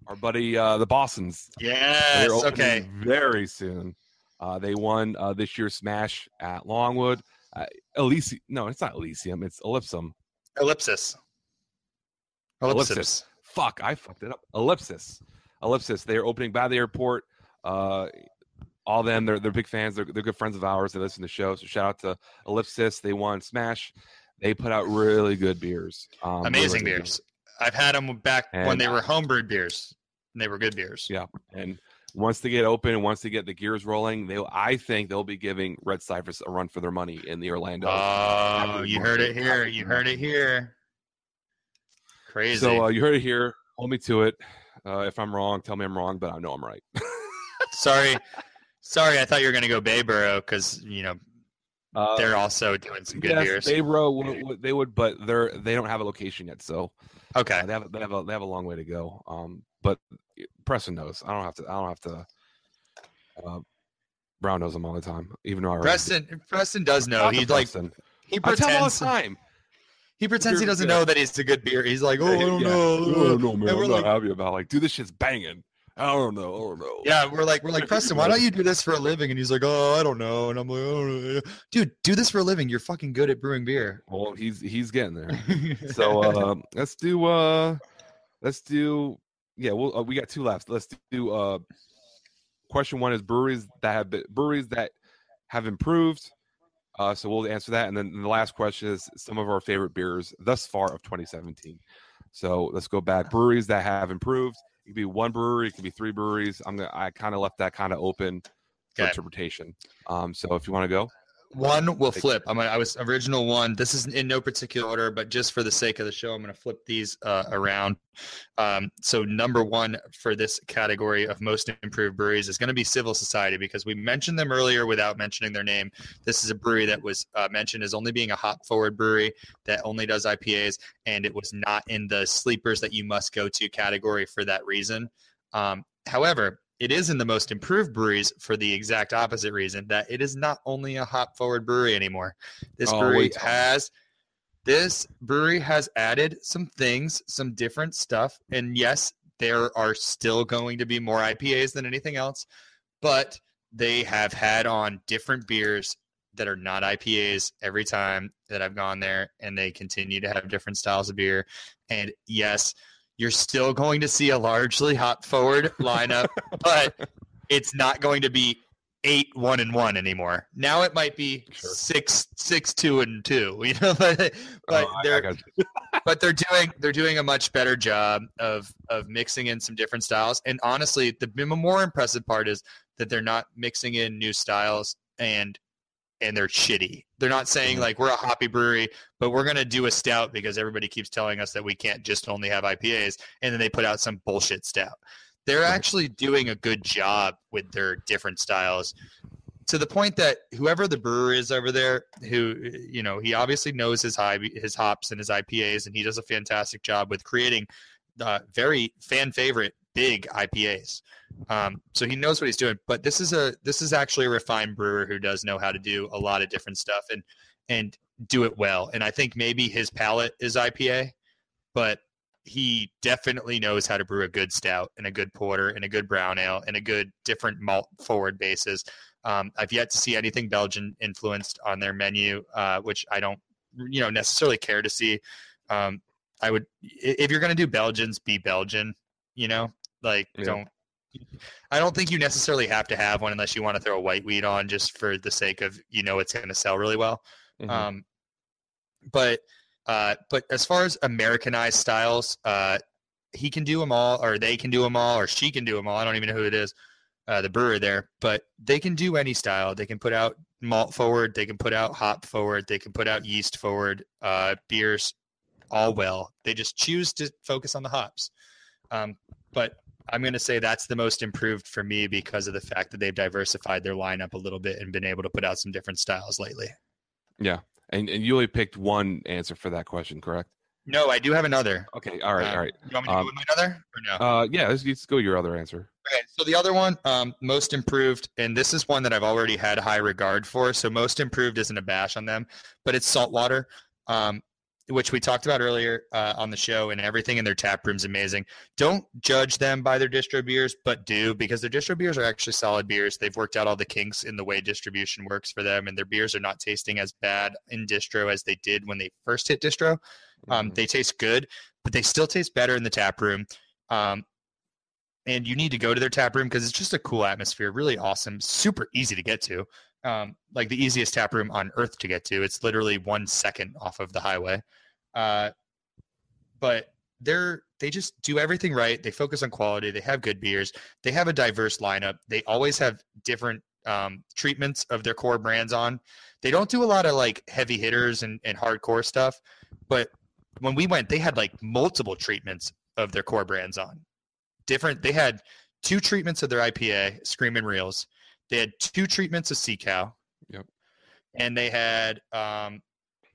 Speaker 1: our buddy, uh, the Boston's.
Speaker 2: Yes. Okay.
Speaker 1: very soon. Uh, they won uh, this year's Smash at Longwood. Uh, Elysium, no, it's not Elysium, it's Ellipsum.
Speaker 2: Ellipsis.
Speaker 1: Ellipsis.
Speaker 2: Ellipsis.
Speaker 1: Fuck, I fucked it up. Ellipsis. Ellipsis. They're opening by the airport. Uh, all of them, they're, they're big fans. They're, they're good friends of ours. They listen to the show. So shout out to Ellipsis. They won Smash. They put out really good beers. Um,
Speaker 2: Amazing
Speaker 1: really good
Speaker 2: beers. I've had them back when they were homebrewed beers. And they were good beers.
Speaker 1: Yeah. And once they get open and once they get the gears rolling, they I think they'll be giving Red Cypress a run for their money in the Orlando.
Speaker 2: Oh, you heard it here. You heard it here. Crazy.
Speaker 1: so uh, you heard it here. Hold me to it. Uh, if I'm wrong, tell me I'm wrong, but I know I'm right.
Speaker 2: sorry. Sorry, I thought you were going to go Bayboro because, you know,
Speaker 1: Uh,
Speaker 2: they're also doing some good
Speaker 1: yes,
Speaker 2: beers.
Speaker 1: They would, would- they would, but they're they don't have a location yet, so
Speaker 2: okay.
Speaker 1: uh, they have they have a they have a long way to go. Um, but Preston knows. I don't have to. I don't have to. Uh, Brown knows them all the time, even though I
Speaker 2: Preston Preston does know.
Speaker 1: Shout out
Speaker 2: He like he
Speaker 1: I tell him all the
Speaker 2: pretends
Speaker 1: time.
Speaker 2: He pretends he doesn't know that it's a good beer. He's like, oh, I don't
Speaker 1: Yeah.
Speaker 2: know.
Speaker 1: I don't know, man.
Speaker 2: And we're
Speaker 1: I'm not happy about like, dude, this shit's banging. I don't know. I don't know.
Speaker 2: Yeah, we're like, we're like, Preston, why don't you do this for a living? And he's like, oh, I don't know. And I'm like, oh, dude, do this for a living. You're fucking good at brewing beer.
Speaker 1: Well, he's he's getting there. so uh, let's do uh, let's do yeah. We'll, uh, we got two left. Let's do uh, question one is breweries that have been, breweries that have improved. Uh, so we'll answer that, and then the last question is some of our favorite beers thus far of 2017. So let's go back. Breweries that have improved. It could be one brewery. It could be three breweries. I'm gonna. I kind of left that kind of open for
Speaker 2: Okay.
Speaker 1: interpretation. Um, so if you want to go,
Speaker 2: One will flip. I'm gonna, was original one. This is in no particular order, but just for the sake of the show, I'm going to flip these uh, around. Um, so number one for this category of most improved breweries is going to be Civil Society because we mentioned them earlier without mentioning their name. This is a brewery that was uh, mentioned as only being a hop forward brewery that only does IPAs, and it was not in the sleepers that you must go to category for that reason. Um, however, it is in the most improved breweries for the exact opposite reason that it is not only a hop forward brewery anymore. This
Speaker 1: Oh,
Speaker 2: brewery
Speaker 1: wait, tell me.
Speaker 2: has this brewery has added some things, some different stuff, and yes, there are still going to be more IPAs than anything else, but they have had on different beers that are not IPAs every time that I've gone there, and they continue to have different styles of beer. And yes, you're still going to see a largely hop forward lineup, but it's not going to be eight one and one anymore. Now it might be
Speaker 1: Sure.
Speaker 2: six six two and two. You know, but but
Speaker 1: Oh,
Speaker 2: they're but they're doing they're doing a much better job of of mixing in some different styles. And honestly, the more impressive part is that they're not mixing in new styles and and they're shitty. They're not saying
Speaker 1: Mhm.
Speaker 2: like we're a hoppy brewery, but we're gonna do a stout because everybody keeps telling us that we can't just only have IPAs, and then they put out some bullshit stout. They're actually doing a good job with their different styles to the point that whoever the brewer is over there, who you know, he obviously knows his high his hops and his IPAs, and he does a fantastic job with creating uh, very fan favorite big IPAs. Um, so he knows what he's doing. But this is a this is actually a refined brewer who does know how to do a lot of different stuff and and do it well. And I think maybe his palate is IPA, but he definitely knows how to brew a good stout and a good porter and a good brown ale and a good different malt forward bases. Um, I've yet to see anything Belgian influenced on their menu, uh, which I don't you know necessarily care to see. Um, I would if you're going to do Belgians, be Belgian. You know, like
Speaker 1: Yeah.
Speaker 2: don't. I don't think you necessarily have to have one unless you want to throw a white wheat on just for the sake of you know it's going to sell really well.
Speaker 1: Mhm.
Speaker 2: Um, but uh, but as far as Americanized styles, uh, he can do them all, or they can do them all, or she can do them all. I don't even know who it is, uh, the brewer there, but they can do any style. They can put out malt forward, they can put out hop forward, they can put out yeast forward, uh, beers, all well. They just choose to focus on the hops. Um, but I'm going to say that's the most improved for me because of the fact that they've diversified their lineup a little bit and been able to put out some different styles lately. Yeah.
Speaker 1: And and you only picked one answer for that question, correct?
Speaker 2: No, I do have another.
Speaker 1: Okay. All right.
Speaker 2: Um,
Speaker 1: all right.
Speaker 2: You want me to
Speaker 1: Um,
Speaker 2: go with my other or no?
Speaker 1: Uh, yeah. Let's, let's go your other answer.
Speaker 2: Okay, so the other one, um, most improved, and this is one that I've already had high regard for. So most improved isn't a bash on them, but it's saltwater, um, which we talked about earlier uh, on the show, and everything in their tap room's is amazing. Don't judge them by their distro beers, but do because their distro beers are actually solid beers. They've worked out all the kinks in the way distribution works for them, and their beers are not tasting as bad in distro as they did when they first hit distro. Um,
Speaker 1: Mhm.
Speaker 2: they taste good, but they still taste better in the tap room. Um, and you need to go to their tap room because it's just a cool atmosphere, really awesome, super easy to get to. Um, like the easiest tap room on earth to get to. It's literally one second off of the highway. Uh, but they're they just do everything right. They focus on quality. They have good beers. They have a diverse lineup. They always have different um, treatments of their core brands on. They don't do a lot of like heavy hitters and, and hardcore stuff, but when we went, they had like multiple treatments of their core brands on. Different. They had two treatments of their IPA, Screaming Reels. They had two treatments of Sea Cow.
Speaker 1: Yep.
Speaker 2: And they had um,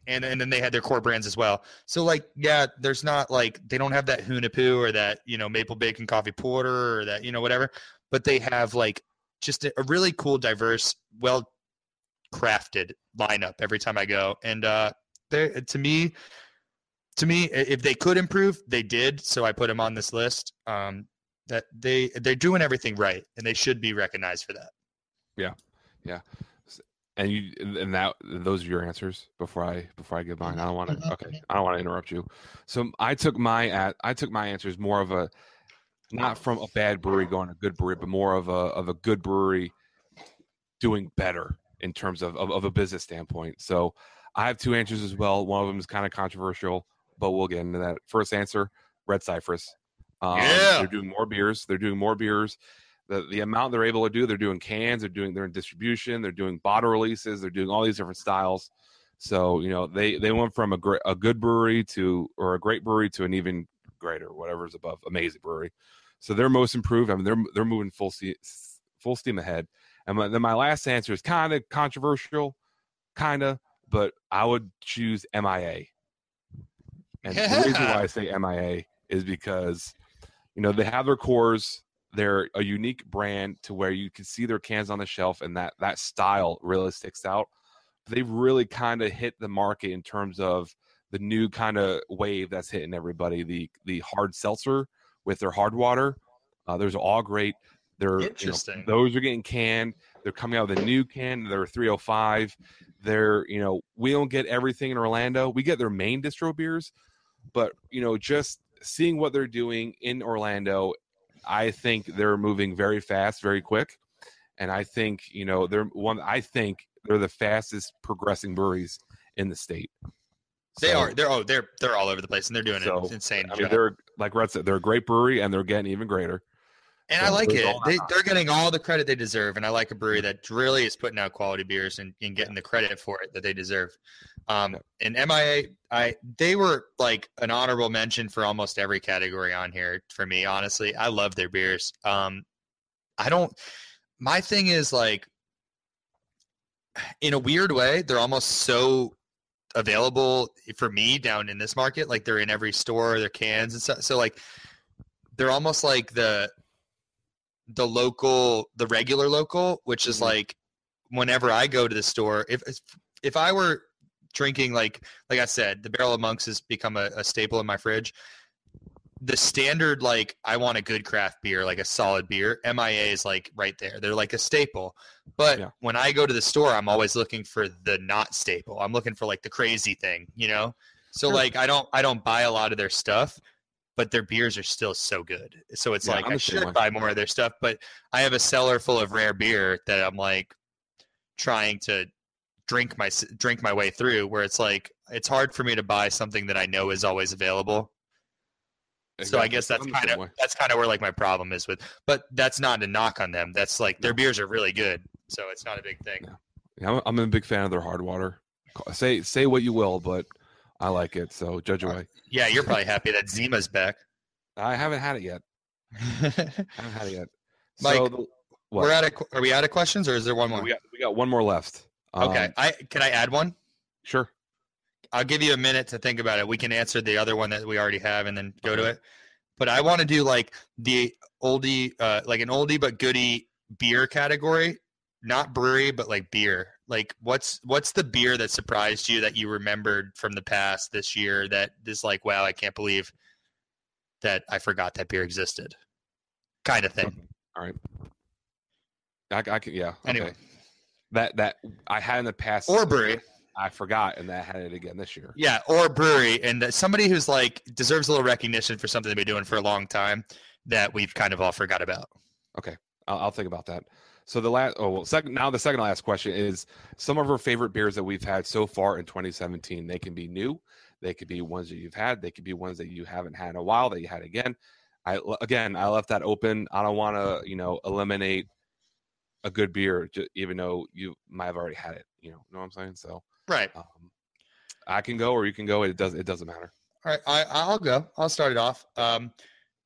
Speaker 2: and and then they had their core brands as well. So like, yeah, there's not like they don't have that Hunahpu or that you know maple bacon coffee porter or that you know whatever, but they have like just a, a really cool, diverse, well crafted lineup every time I go. And uh, they to me, to me, if they could improve, they did. So I put them on this list. Um, that they they're doing everything right, and they should be recognized for that. Yeah. Yeah.
Speaker 1: And you and that those are your answers before I before I give mine. I don't want to. Mm-hmm. Okay, I don't want to interrupt you. So I took my at I took my answers more of a not from a bad brewery going to a good brewery, but more of a of a good brewery doing better in terms of of, of a business standpoint. So I have two answers as well. One of them is kind of controversial, but we'll get into that. First answer: Red Cypress. Um,
Speaker 2: Yeah.
Speaker 1: they're doing more beers. They're doing more beers. The the amount they're able to do, they're doing cans. They're doing they're in distribution. They're doing bottle releases. They're doing all these different styles. So you know they they went from a great a good brewery to or a great brewery to an even greater whatever's above amazing brewery. So they're most improved. I mean they're they're moving full steam full steam ahead. And my, then my last answer is kind of controversial, kind of, but I would choose MIA. And the reason why I say MIA is because, you know, they have their cores. They're a unique brand to where you can see their cans on the shelf, and that that style really sticks out. They've really kind of hit the market in terms of the new kind of wave that's hitting everybody. The the hard seltzer with their hard water. Uh, those are all great. They're you know, those are getting canned. They're coming out with a new can. They're 305. They're you know we don't get everything in Orlando. We get their main distro beers, but you know just seeing what they're doing in Orlando, I think they're moving very fast, very quick, and I think you know they're one. I think they're the fastest progressing breweries in the state.
Speaker 2: They
Speaker 1: So-
Speaker 2: are. They're oh, they're they're all over the place, and they're doing
Speaker 1: So,
Speaker 2: an insane
Speaker 1: I mean,
Speaker 2: job.
Speaker 1: they're like Red said, they're a great brewery, and they're getting even greater.
Speaker 2: And I like it. They, they're getting all the credit they deserve, and I like a brewery that really is putting out quality beers and, and getting the credit for it that they deserve. Um, and MIA, I they were like an honorable mention for almost every category on here for me. Honestly, I love their beers. Um, I don't. My thing is like, in a weird way, they're almost so available for me down in this market. Like they're in every store, their cans and stuff. So like, they're almost like the the local the regular local which is
Speaker 1: Mhm.
Speaker 2: like whenever i go to the store if if i were drinking like like i said the barrel of monks has become a, a staple in my fridge the standard like I want a good craft beer, like a solid beer. MIA is like right there. They're like a staple. But
Speaker 1: Yeah.
Speaker 2: when I go to the store, I'm always looking for the not staple. I'm looking for like the crazy thing, you know. So
Speaker 1: Sure.
Speaker 2: like I don't I don't buy a lot of their stuff, but their beers are still so good. So it's
Speaker 1: Yeah,
Speaker 2: like
Speaker 1: I'm
Speaker 2: I should buy more of their stuff. But I have a cellar full of rare beer that I'm like trying to drink my drink my way through. Where it's like it's hard for me to buy something that I know is always available. So I guess that's kind of that's kind of where like my problem is with. But that's not a knock on them. That's like their
Speaker 1: No.
Speaker 2: beers are really good, so it's not a big thing.
Speaker 1: Yeah. Yeah, I'm, I'm a big fan of their hard water. Say say what you will, but I like it. So judge away.
Speaker 2: Yeah, you're probably happy that Zima's back.
Speaker 1: I haven't had it yet. I haven't had it yet.
Speaker 2: Mike,
Speaker 1: so the?
Speaker 2: We're out of are we out of questions or is there one more?
Speaker 1: we got we got one more left.
Speaker 2: okay,
Speaker 1: Um,
Speaker 2: I can I add one?
Speaker 1: sure.
Speaker 2: I'll give you a minute to think about it. We can answer the other one that we already have and then go to it. But I want to do like the oldie, uh, like an oldie but goodie beer category, not brewery, but like beer. Like what's what's the beer that surprised you that you remembered from the past this year that is like, wow, I can't believe that I forgot that beer existed, kind of thing.
Speaker 1: All right. I, I can yeah. Okay.
Speaker 2: Anyway,
Speaker 1: That that I had in the past
Speaker 2: or brewery,
Speaker 1: I forgot and that I had it again this year.
Speaker 2: yeah, or brewery, and that somebody who's like deserves a little recognition for something they've been doing for a long time that we've kind of all forgot about.
Speaker 1: Okay, I'll, I'll think about that. So the last, oh well, second now the second last question is some of our favorite beers that we've had so far in 2017. They can be new, they could be ones that you've had, they could be ones that you haven't had in a while that you had again. I again, I left that open. I don't want to, you know, eliminate a good beer, even though you might have already had it. You know, know what I'm saying? So
Speaker 2: Right.
Speaker 1: um, I can go or you can go. It does. It doesn't matter.
Speaker 2: All right, I, I'll go. I'll start it off. Um,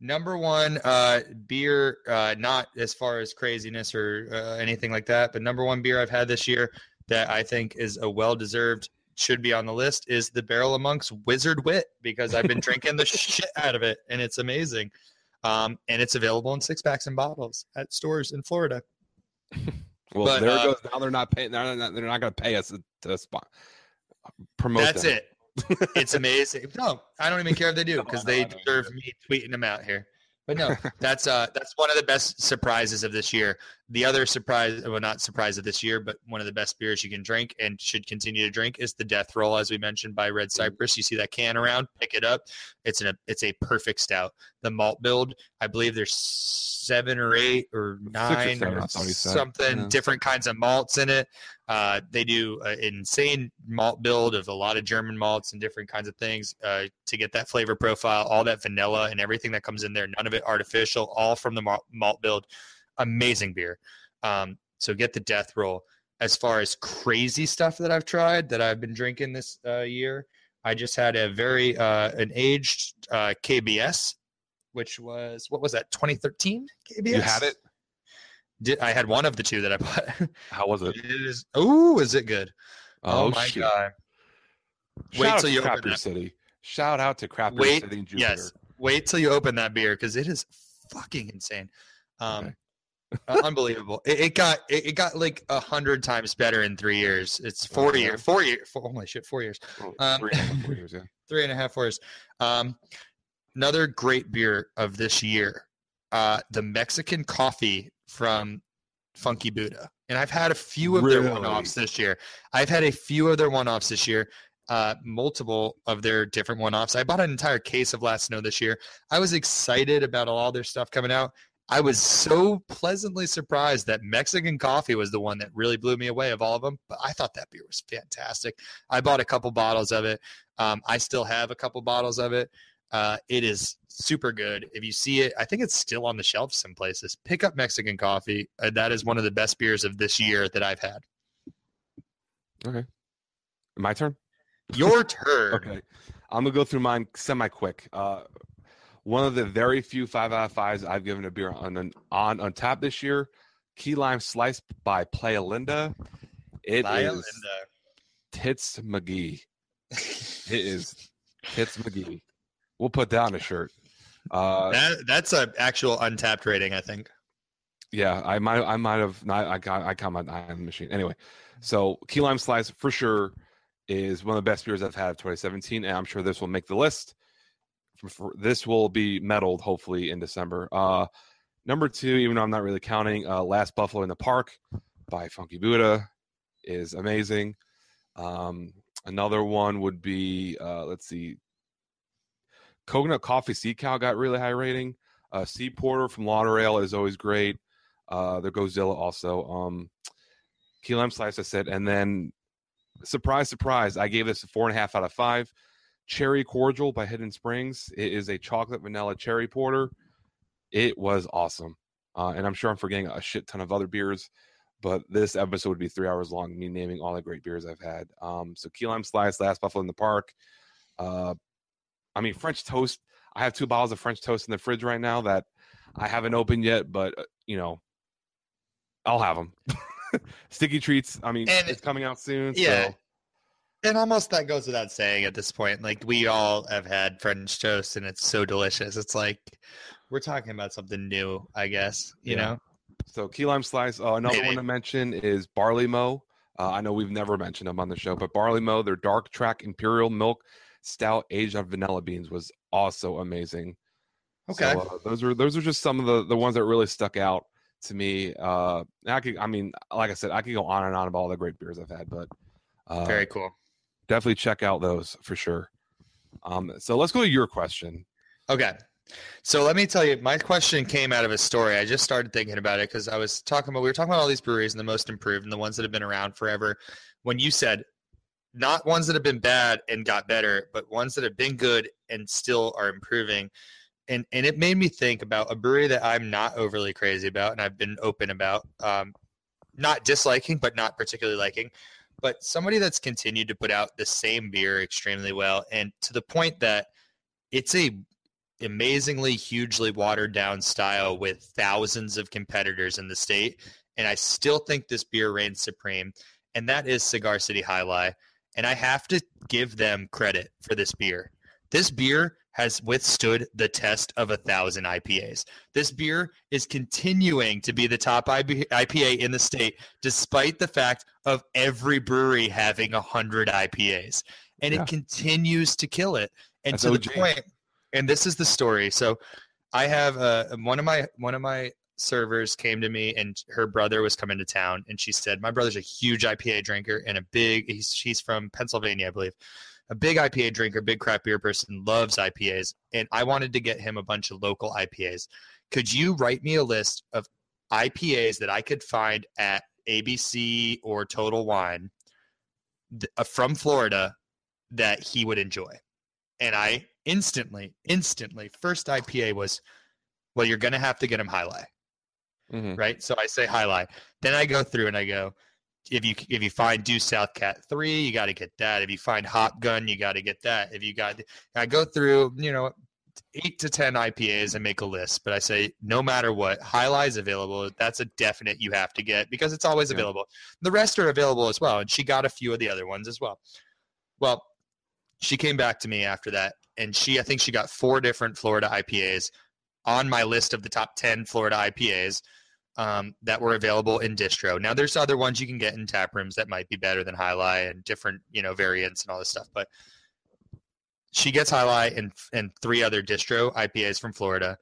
Speaker 2: number one, uh, beer, uh, not as far as craziness or uh, anything like that, but number one beer I've had this year that I think is a well deserved, should be on the list is the Barrel of Monks Wizard Wit because I've been drinking the shit out of it and it's amazing. Um, and it's available in six packs and bottles at stores in Florida.
Speaker 1: Well,
Speaker 2: But,
Speaker 1: there
Speaker 2: uh,
Speaker 1: it goes. Now they're not paying. They're not. They're not going to pay us to, to spot, promote.
Speaker 2: That's
Speaker 1: them.
Speaker 2: it. It's amazing. No, I don't even care if they do because they
Speaker 1: I know you
Speaker 2: deserve me tweeting them out here. But no, that's uh that's one of the best surprises of this year. The other surprise, well, not surprise of this year, but one of the best beers you can drink and should continue to drink is the Death Roll, as we mentioned by Red Cypress. You see that can around, pick it up. It's an it's a perfect stout. The malt build, I believe there's seven or eight or nine
Speaker 1: seven,
Speaker 2: or
Speaker 1: he said.
Speaker 2: something
Speaker 1: Yeah.
Speaker 2: different kinds of malts in it. Uh, they do an insane malt build of a lot of German malts and different kinds of things uh, to get that flavor profile, all that vanilla and everything that comes in there. None of it artificial, all from the malt, malt build. Amazing beer. Um, so get the death roll. As far as crazy stuff that I've tried that I've been drinking this uh, year, I just had a very uh, an aged uh, KBS, which was what was that 2013 KBS?
Speaker 1: You had it.
Speaker 2: Did, I had one of the two that I bought.
Speaker 1: How was it?
Speaker 2: It is. Oh, is it good? Oh, my
Speaker 1: shit.
Speaker 2: god!
Speaker 1: Shout
Speaker 2: Wait till you
Speaker 1: Crap
Speaker 2: open that.
Speaker 1: City. Shout out to Crap Beer
Speaker 2: Wait,
Speaker 1: City.
Speaker 2: Yes. Wait till you open that beer because it is fucking insane. Um, uh, unbelievable. It, it got it, it got like a hundred times better in three years. It's four
Speaker 1: yeah?
Speaker 2: year, four year, four, holy shit, four years,
Speaker 1: Oh,
Speaker 2: um,
Speaker 1: three and a half, four years, yeah.
Speaker 2: three and a half, four years. Um, another great beer of this year, uh, the Mexican coffee from Funky Buddha, and I've had a few of their one-offs this year. I've had a few of their one-offs this year. Uh, multiple of their different one-offs. I bought an entire case of Last Snow this year. I was excited about all their stuff coming out. I was so pleasantly surprised that Mexican coffee was the one that really blew me away of all of them. But I thought that beer was fantastic. I bought a couple bottles of it. Um, I still have a couple bottles of it. Uh, it is super good. If you see it, I think it's still on the shelf some places. Pick up Mexican coffee. Uh, that is one of the best beers of this year that I've had. Okay.
Speaker 1: My turn.
Speaker 2: Your turn.
Speaker 1: Okay, I'm gonna go through mine semi quick. Uh, one of the very few five out of fives I've given a beer on on, on Untappd this year, Key Lime Slice by Playa Linda. It is
Speaker 2: Lyle and,
Speaker 1: Tits McGee. It is Tits McGee. We'll put that on a shirt.
Speaker 2: uh,
Speaker 1: Uh,
Speaker 2: that, that's an actual Untappd rating, I think.
Speaker 1: yeah, I might I might have not I got I caught my eye on the machine. Anyway, so key lime slice for sure is one of the best beers I've had of 2017, and I'm sure this will make the list. For, this will be medaled hopefully in December. Uh, number two, even though I'm not really counting, uh, Last Buffalo in the Park by Funky Buddha is amazing. Um, another one would be uh, let's see, Coconut Coffee Sea Cow got really high rating. Uh, sea Porter from LauderAle is always great. Uh, there goes Zilla also. Um, key lime slice, I said, and then surprise, surprise, I gave this a four and a half out of five. Cherry Cordial by Hidden Springs. It is a chocolate vanilla cherry porter. It was awesome. Uh, and I'm sure I'm forgetting a shit ton of other beers, but this episode would be three hours long, me naming all the great beers I've had. Um, so key lime slice, last buffalo in the park. Uh, I mean, French toast. I have two bottles of French toast in the fridge right now that I haven't opened yet, but uh, you know, I'll have them. Sticky treats. I mean,
Speaker 2: And-
Speaker 1: it's coming out soon.
Speaker 2: Yeah.
Speaker 1: So
Speaker 2: And almost that goes without saying at this point. Like we all have had French toast, and it's so delicious. It's like we're talking about something new, I guess. You
Speaker 1: Yeah.
Speaker 2: know,
Speaker 1: So key lime slice. Uh, another
Speaker 2: Maybe.
Speaker 1: one to mention is Barley Mow. Uh, I know we've never mentioned them on the show, but Barley Mow, their dark track imperial milk stout aged on vanilla beans was also amazing.
Speaker 2: Okay.
Speaker 1: So, uh, those are those are just some of the the ones that really stuck out to me. Uh, I could, I mean, like I said, I could go on and on about all the great beers I've had, but uh,
Speaker 2: very cool.
Speaker 1: Definitely check out those for sure. Um, so let's go to your question.
Speaker 2: Okay. So let me tell you, my question came out of a story. I just started thinking about it because I was talking about we were talking about all these breweries and the most improved and the ones that have been around forever. When you said not ones that have been bad and got better, but ones that have been good and still are improving. And and it made me think about a brewery that I'm not overly crazy about and I've been open about. Um, not disliking, but not particularly liking. But somebody that's continued to put out the same beer extremely well, and to the point that it's a amazingly hugely watered down style with thousands of competitors in the state and i still think this beer reigns supreme and that is cigar city Jai Alai. and i have to give them credit for this beer this beer has withstood the test of a thousand ipas this beer is continuing to be the top ipa in the state despite the fact of every brewery having a hundred ipas and
Speaker 1: Yeah.
Speaker 2: it continues to kill it. And
Speaker 1: That's
Speaker 2: to
Speaker 1: OG.
Speaker 2: the point and this is the story. So i have uh, one of my one of my servers came to me and her brother was coming to town and she said my brother's a huge ipa drinker and a big he's she's from pennsylvania i believe a big ipa drinker big craft beer person loves ipas and i wanted to get him a bunch of local ipas could you write me a list of ipas that i could find at abc or total wine th- uh, from florida that he would enjoy and I instantly, instantly, first IPA was, well, you're gonna have to get him Jai Alai,
Speaker 1: Mhm.
Speaker 2: right? So I say Jai Alai. Then I go through and I go, if you if you find Due South Cat three, you got to get that. If you find Hop Gun, you got to get that. If you got, I go through, you know, eight to ten IPAs and make a list. But I say, no matter what, Jai Alai is available. That's a definite you have to get because it's always
Speaker 1: Yeah.
Speaker 2: available. The rest are available as well, and she got a few of the other ones as well. Well, she came back to me after that and she i think she got four different florida ipas on my list of the top 10 florida ipas um, that were available in distro. Now there's other ones you can get in tap rooms that might be better than Jai Alai and different you know variants and all this stuff but she gets Jai Alai and and three other distro ipas from florida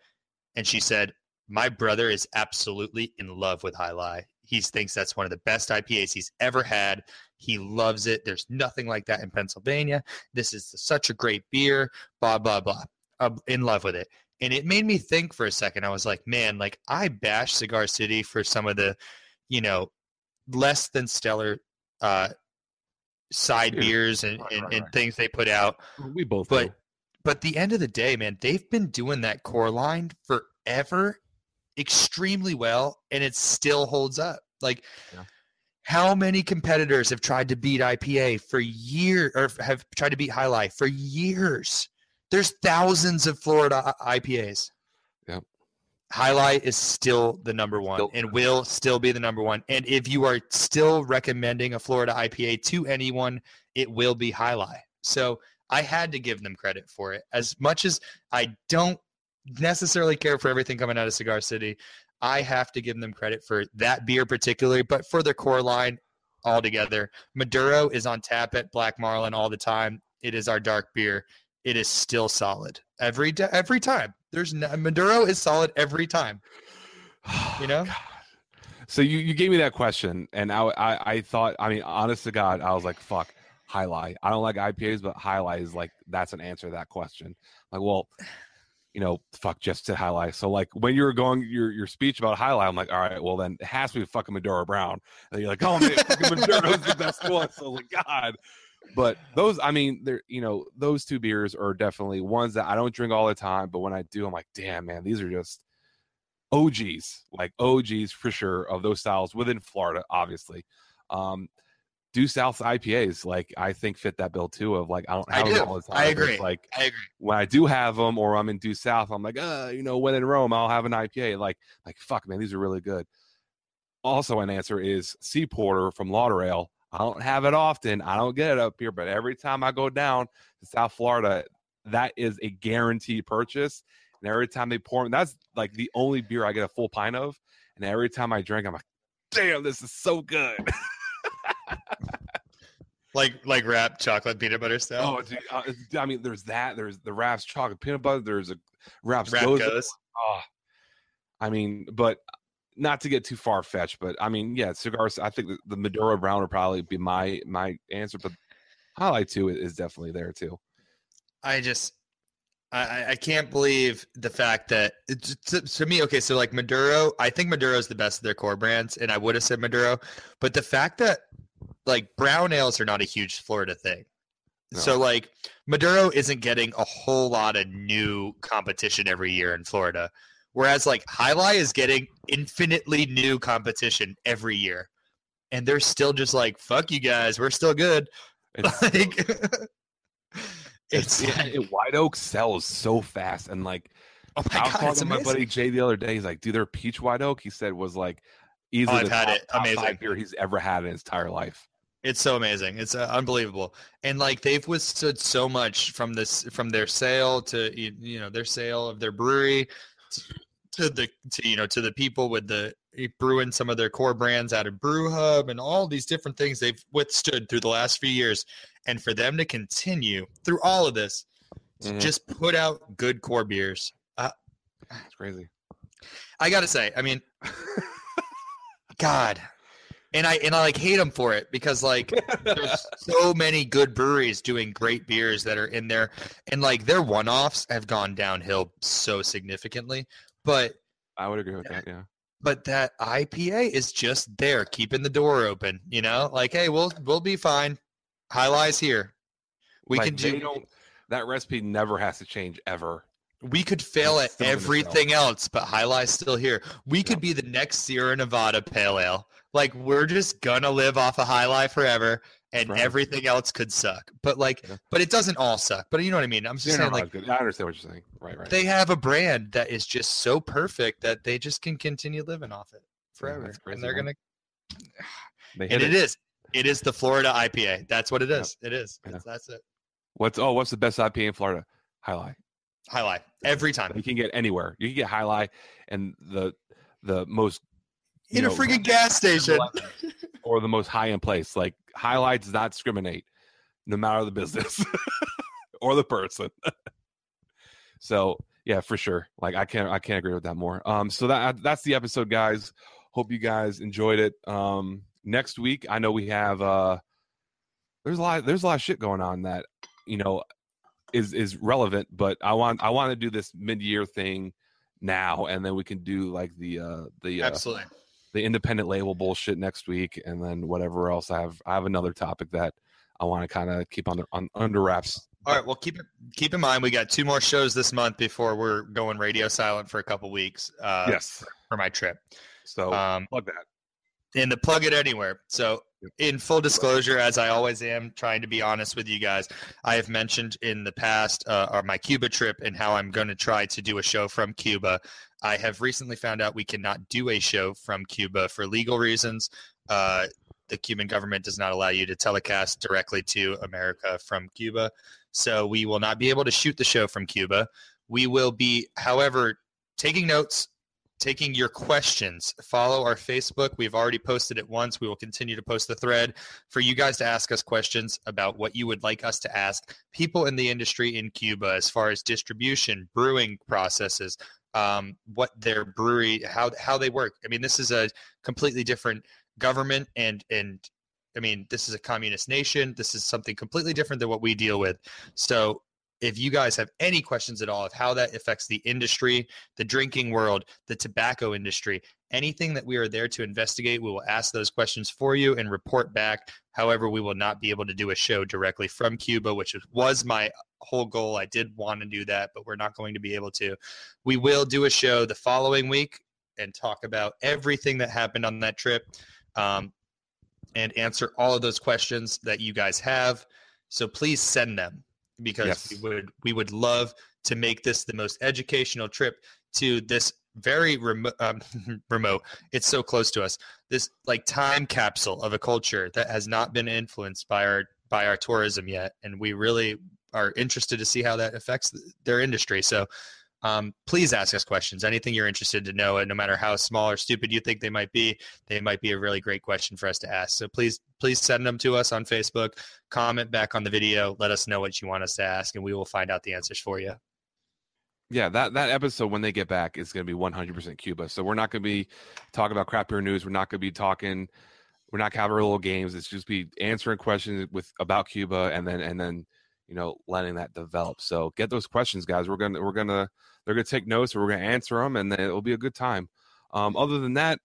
Speaker 2: and she said my brother is absolutely in love with Jai Alai he thinks that's one of the best ipas he's ever had. He loves it. There's nothing like that in pennsylvania. This is such a great beer, blah, blah, blah. I'm in love with it. And it made me think for a second. I was like, man, like I bash Cigar City for some of the, you know, less than stellar uh, side
Speaker 1: Cheers.
Speaker 2: beers and,
Speaker 1: Right,
Speaker 2: and,
Speaker 1: right,
Speaker 2: and
Speaker 1: right.
Speaker 2: things they put out.
Speaker 1: We both
Speaker 2: But
Speaker 1: do.
Speaker 2: but the end of the day, man, they've been doing that core line forever extremely well, and it still holds up. Like
Speaker 1: Yeah.
Speaker 2: how many competitors have tried to beat IPA for years or have tried to beat Jai Alai for years? There's thousands of Florida uh, IPAs.
Speaker 1: Yep.
Speaker 2: Jai Alai is still the number one
Speaker 1: Still-
Speaker 2: and will still be the number one. And if you are still recommending a Florida IPA to anyone, it will be Jai Alai. So I had to give them credit for it. As much as I don't necessarily care for everything coming out of Cigar City, I have to give them credit for that beer particularly, but for their core line altogether. Maduro is on tap at Black Marlin all the time. It is our dark beer. It is still solid every every time. There's no, Maduro is solid every time. You know?
Speaker 1: God. So you, you gave me that question, and I, I I thought I mean honest to God I was like fuck Jai Alai. I don't like IPAs, but Jai Alai is like that's an answer to that question. Like well, you know, fuck just said Jai Alai. So like when you were going your your speech about Jai Alai, I'm like, all right, well then it has to be fucking Maduro Brown. And you're like, oh man, Maduro's the best one. So like God. But those, I mean, they're you know, those two beers are definitely ones that I don't drink all the time, but when I do, I'm like, damn man, these are just OGs, like OGs for sure of those styles within Florida, obviously. Um, due south IPAs, like I think fit that bill too. Of like I don't
Speaker 2: I
Speaker 1: have
Speaker 2: do.
Speaker 1: them all the time.
Speaker 2: I agree.
Speaker 1: Like
Speaker 2: I agree.
Speaker 1: when I do have them, or I'm in due south, I'm like, uh, you know, when in Rome, I'll have an IPA. Like, like fuck, man, these are really good. Also, an answer is Sea Porter from LauderAle. I don't have it often. I don't get it up here, but every time I go down to South Florida, that is a guaranteed purchase. And every time they pour, that's like the only beer I get a full pint of. And every time I drink, I'm like, damn, this is so good.
Speaker 2: Like like wrapped chocolate peanut butter style.
Speaker 1: oh, dude, uh, I mean, there's that. There's the Raps chocolate peanut butter. There's a Raps
Speaker 2: Wrap
Speaker 1: Goza.
Speaker 2: goes.
Speaker 1: Oh, I mean, but not to get too far fetched, but I mean, yeah, cigars. I think the, the Maduro Brown would probably be my my answer, but Jai Alai two is definitely there too.
Speaker 2: I just I, I- can't believe the fact that it's, to, to me okay so like Maduro I think Maduro is the best of their core brands and I would have said Maduro but the fact that like brown ales are not a huge Florida thing
Speaker 1: No.
Speaker 2: so like Maduro isn't getting a whole lot of new competition every year in Florida whereas like Jai Alai is getting infinitely new competition every year and they're still just like fuck you guys we're still good
Speaker 1: It's,
Speaker 2: like
Speaker 1: it's,
Speaker 2: it's like,
Speaker 1: it- White Oak sells so fast, and like
Speaker 2: oh my
Speaker 1: I was
Speaker 2: god
Speaker 1: talking to my buddy Jay the other day. He's like, dude, their peach White Oak, he said was like easily
Speaker 2: I've
Speaker 1: the
Speaker 2: had
Speaker 1: top,
Speaker 2: it.
Speaker 1: top five beer he's ever had in his entire life.
Speaker 2: It's so amazing. It's uh, unbelievable. And like they've withstood so much from this from their sale to you know their sale of their brewery to, the to you know to the people with the eh, brewing some of their core brands out of Brew Hub and all these different things they've withstood through the last few years. And for them to continue through all of this, to
Speaker 1: Mhm.
Speaker 2: just put out good core beers.
Speaker 1: It's crazy.
Speaker 2: I gotta say, I mean, God, and I and I like hate them for it because like there's so many good breweries doing great beers that are in there, and like their one-offs have gone downhill so significantly. But
Speaker 1: I would agree with that. Yeah.
Speaker 2: but that IPA is just there, keeping the door open. You know, like hey, we'll we'll be fine. Jai Alai's here. We
Speaker 1: Like,
Speaker 2: can do.
Speaker 1: That recipe never has to change ever.
Speaker 2: We could fail at
Speaker 1: still gonna fail.
Speaker 2: everything else, but Jai Alai's still here. We could be the next Sierra Nevada Pale Ale. Like we're just gonna live off a Jai Alai forever, and
Speaker 1: Right.
Speaker 2: everything else could suck. But like,
Speaker 1: Yeah.
Speaker 2: but it doesn't all suck. But you know what I mean? I'm just
Speaker 1: Sierra
Speaker 2: saying, like,
Speaker 1: Nevada's good. I understand what you're saying. Right. Right.
Speaker 2: they have a brand that is just so perfect that they just can continue living off it forever,
Speaker 1: crazy,
Speaker 2: and they're
Speaker 1: man.
Speaker 2: gonna.
Speaker 1: They
Speaker 2: And
Speaker 1: hit
Speaker 2: it is. It is the Florida IPA. That's what it
Speaker 1: Yep.
Speaker 2: It is.
Speaker 1: Yeah.
Speaker 2: That's it.
Speaker 1: What's oh, what's the best IPA in Florida? Highlight.
Speaker 2: Jai Alai every time
Speaker 1: You can get anywhere. You can get Jai Alai and the the most
Speaker 2: in a freaking gas station.
Speaker 1: or the most high end place. Like Jai Alai's not discriminate, no matter the business or the person. so yeah, for sure. Like I can't I can't agree with that more. Um, so that that's the episode, guys. Hope you guys enjoyed it. Um, next week I know we have uh, there's a lot there's a lot of shit going on that you know is is relevant, but I want I want to do this mid year thing now, and then we can do like the uh the uh,
Speaker 2: Absolutely.
Speaker 1: The independent label bullshit next week, and then whatever else I have. I have another topic that I want to kind of keep on, the, on under wraps.
Speaker 2: All right. Well, keep it keep in mind we got two more shows this month before we're going radio silent for a couple weeks. Uh,
Speaker 1: yes.
Speaker 2: For my trip.
Speaker 1: So
Speaker 2: Um,
Speaker 1: plug that.
Speaker 2: and to plug it anywhere. So, in full disclosure, as I always am, trying to be honest with you guys, I have mentioned in the past uh, my Cuba trip and how I'm going to try to do a show from Cuba. I have recently found out we cannot do a show from Cuba for legal reasons. Uh, the Cuban government does not allow you to telecast directly to America from Cuba. So we will not be able to shoot the show from Cuba. We will be, however, taking notes taking your questions. Follow our Facebook. We've already posted it once. We will continue to post the thread for you guys to ask us questions about what you would like us to ask people in the industry in Cuba as far as distribution, brewing processes, um, what their brewery, how how they work. I mean, this is a completely different government and and I mean, this is a communist nation. This is something completely different than what we deal with. So if you guys have any questions at all of how that affects the industry, the drinking world, the tobacco industry, anything that we are there to investigate, we will ask those questions for you and report back. However, we will not be able to do a show directly from Cuba, which was my whole goal. I did want to do that, but we're not going to be able to. We will do a show the following week and talk about everything that happened on that trip um, and answer all of those questions that you guys have. So please send them because yes. we would we would love to make this the most educational trip to this very remote um, remote. It's so close to us. This like time capsule of a culture that has not been influenced by our by our tourism yet and we really are interested to see how that affects their industry. So um, please ask us questions. Anything you're interested to know, and no matter how small or stupid you think they might be, they might be a really great question for us to ask. So please, please send them to us on Facebook. Comment back on the video. Let us know what you want us to ask, and we will find out the answers for you.
Speaker 1: Yeah, that that episode when they get back is going to be 100% Cuba. So we're not going to be talking about crap beer news. We're not going to be talking. We're not having little games. It's just be answering questions with about Cuba, and then and then you know letting that develop. So get those questions, guys. We're gonna we're gonna they're to take notes we're to answer them and then it'll be a good time. Um, other than that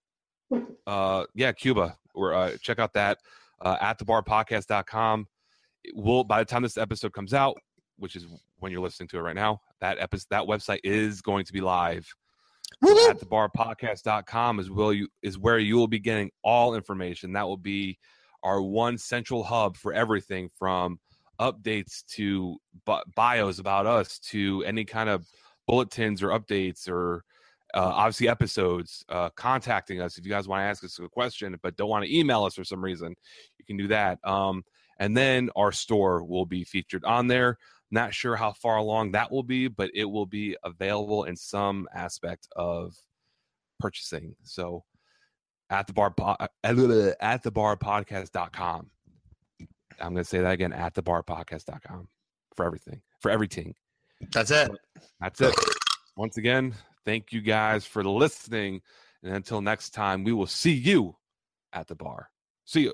Speaker 1: uh, yeah cuba or uh, check out that uh, at the bar podcast.com will by the time this episode comes out which is when you're listening to it right now that episode that website is going to be live. So at the bar podcast.com is will you is where you will be getting all information. That will be our one central hub for everything from updates to bios about us to any kind of bulletins or updates or uh, obviously episodes, uh, contacting us if you guys want to ask us a question but don't want to email us for some reason, you can do that. Um, and then our store will be featured on there. Not sure how far along that will be, but it will be available in some aspect of purchasing. So at the bar uh, at the bar podcast.com. I'm going to say that again at the bar podcast.com for everything, for everything.
Speaker 2: That's it.
Speaker 1: That's it. Once again, thank you guys for listening. And until next time, we will see you at the bar. See you.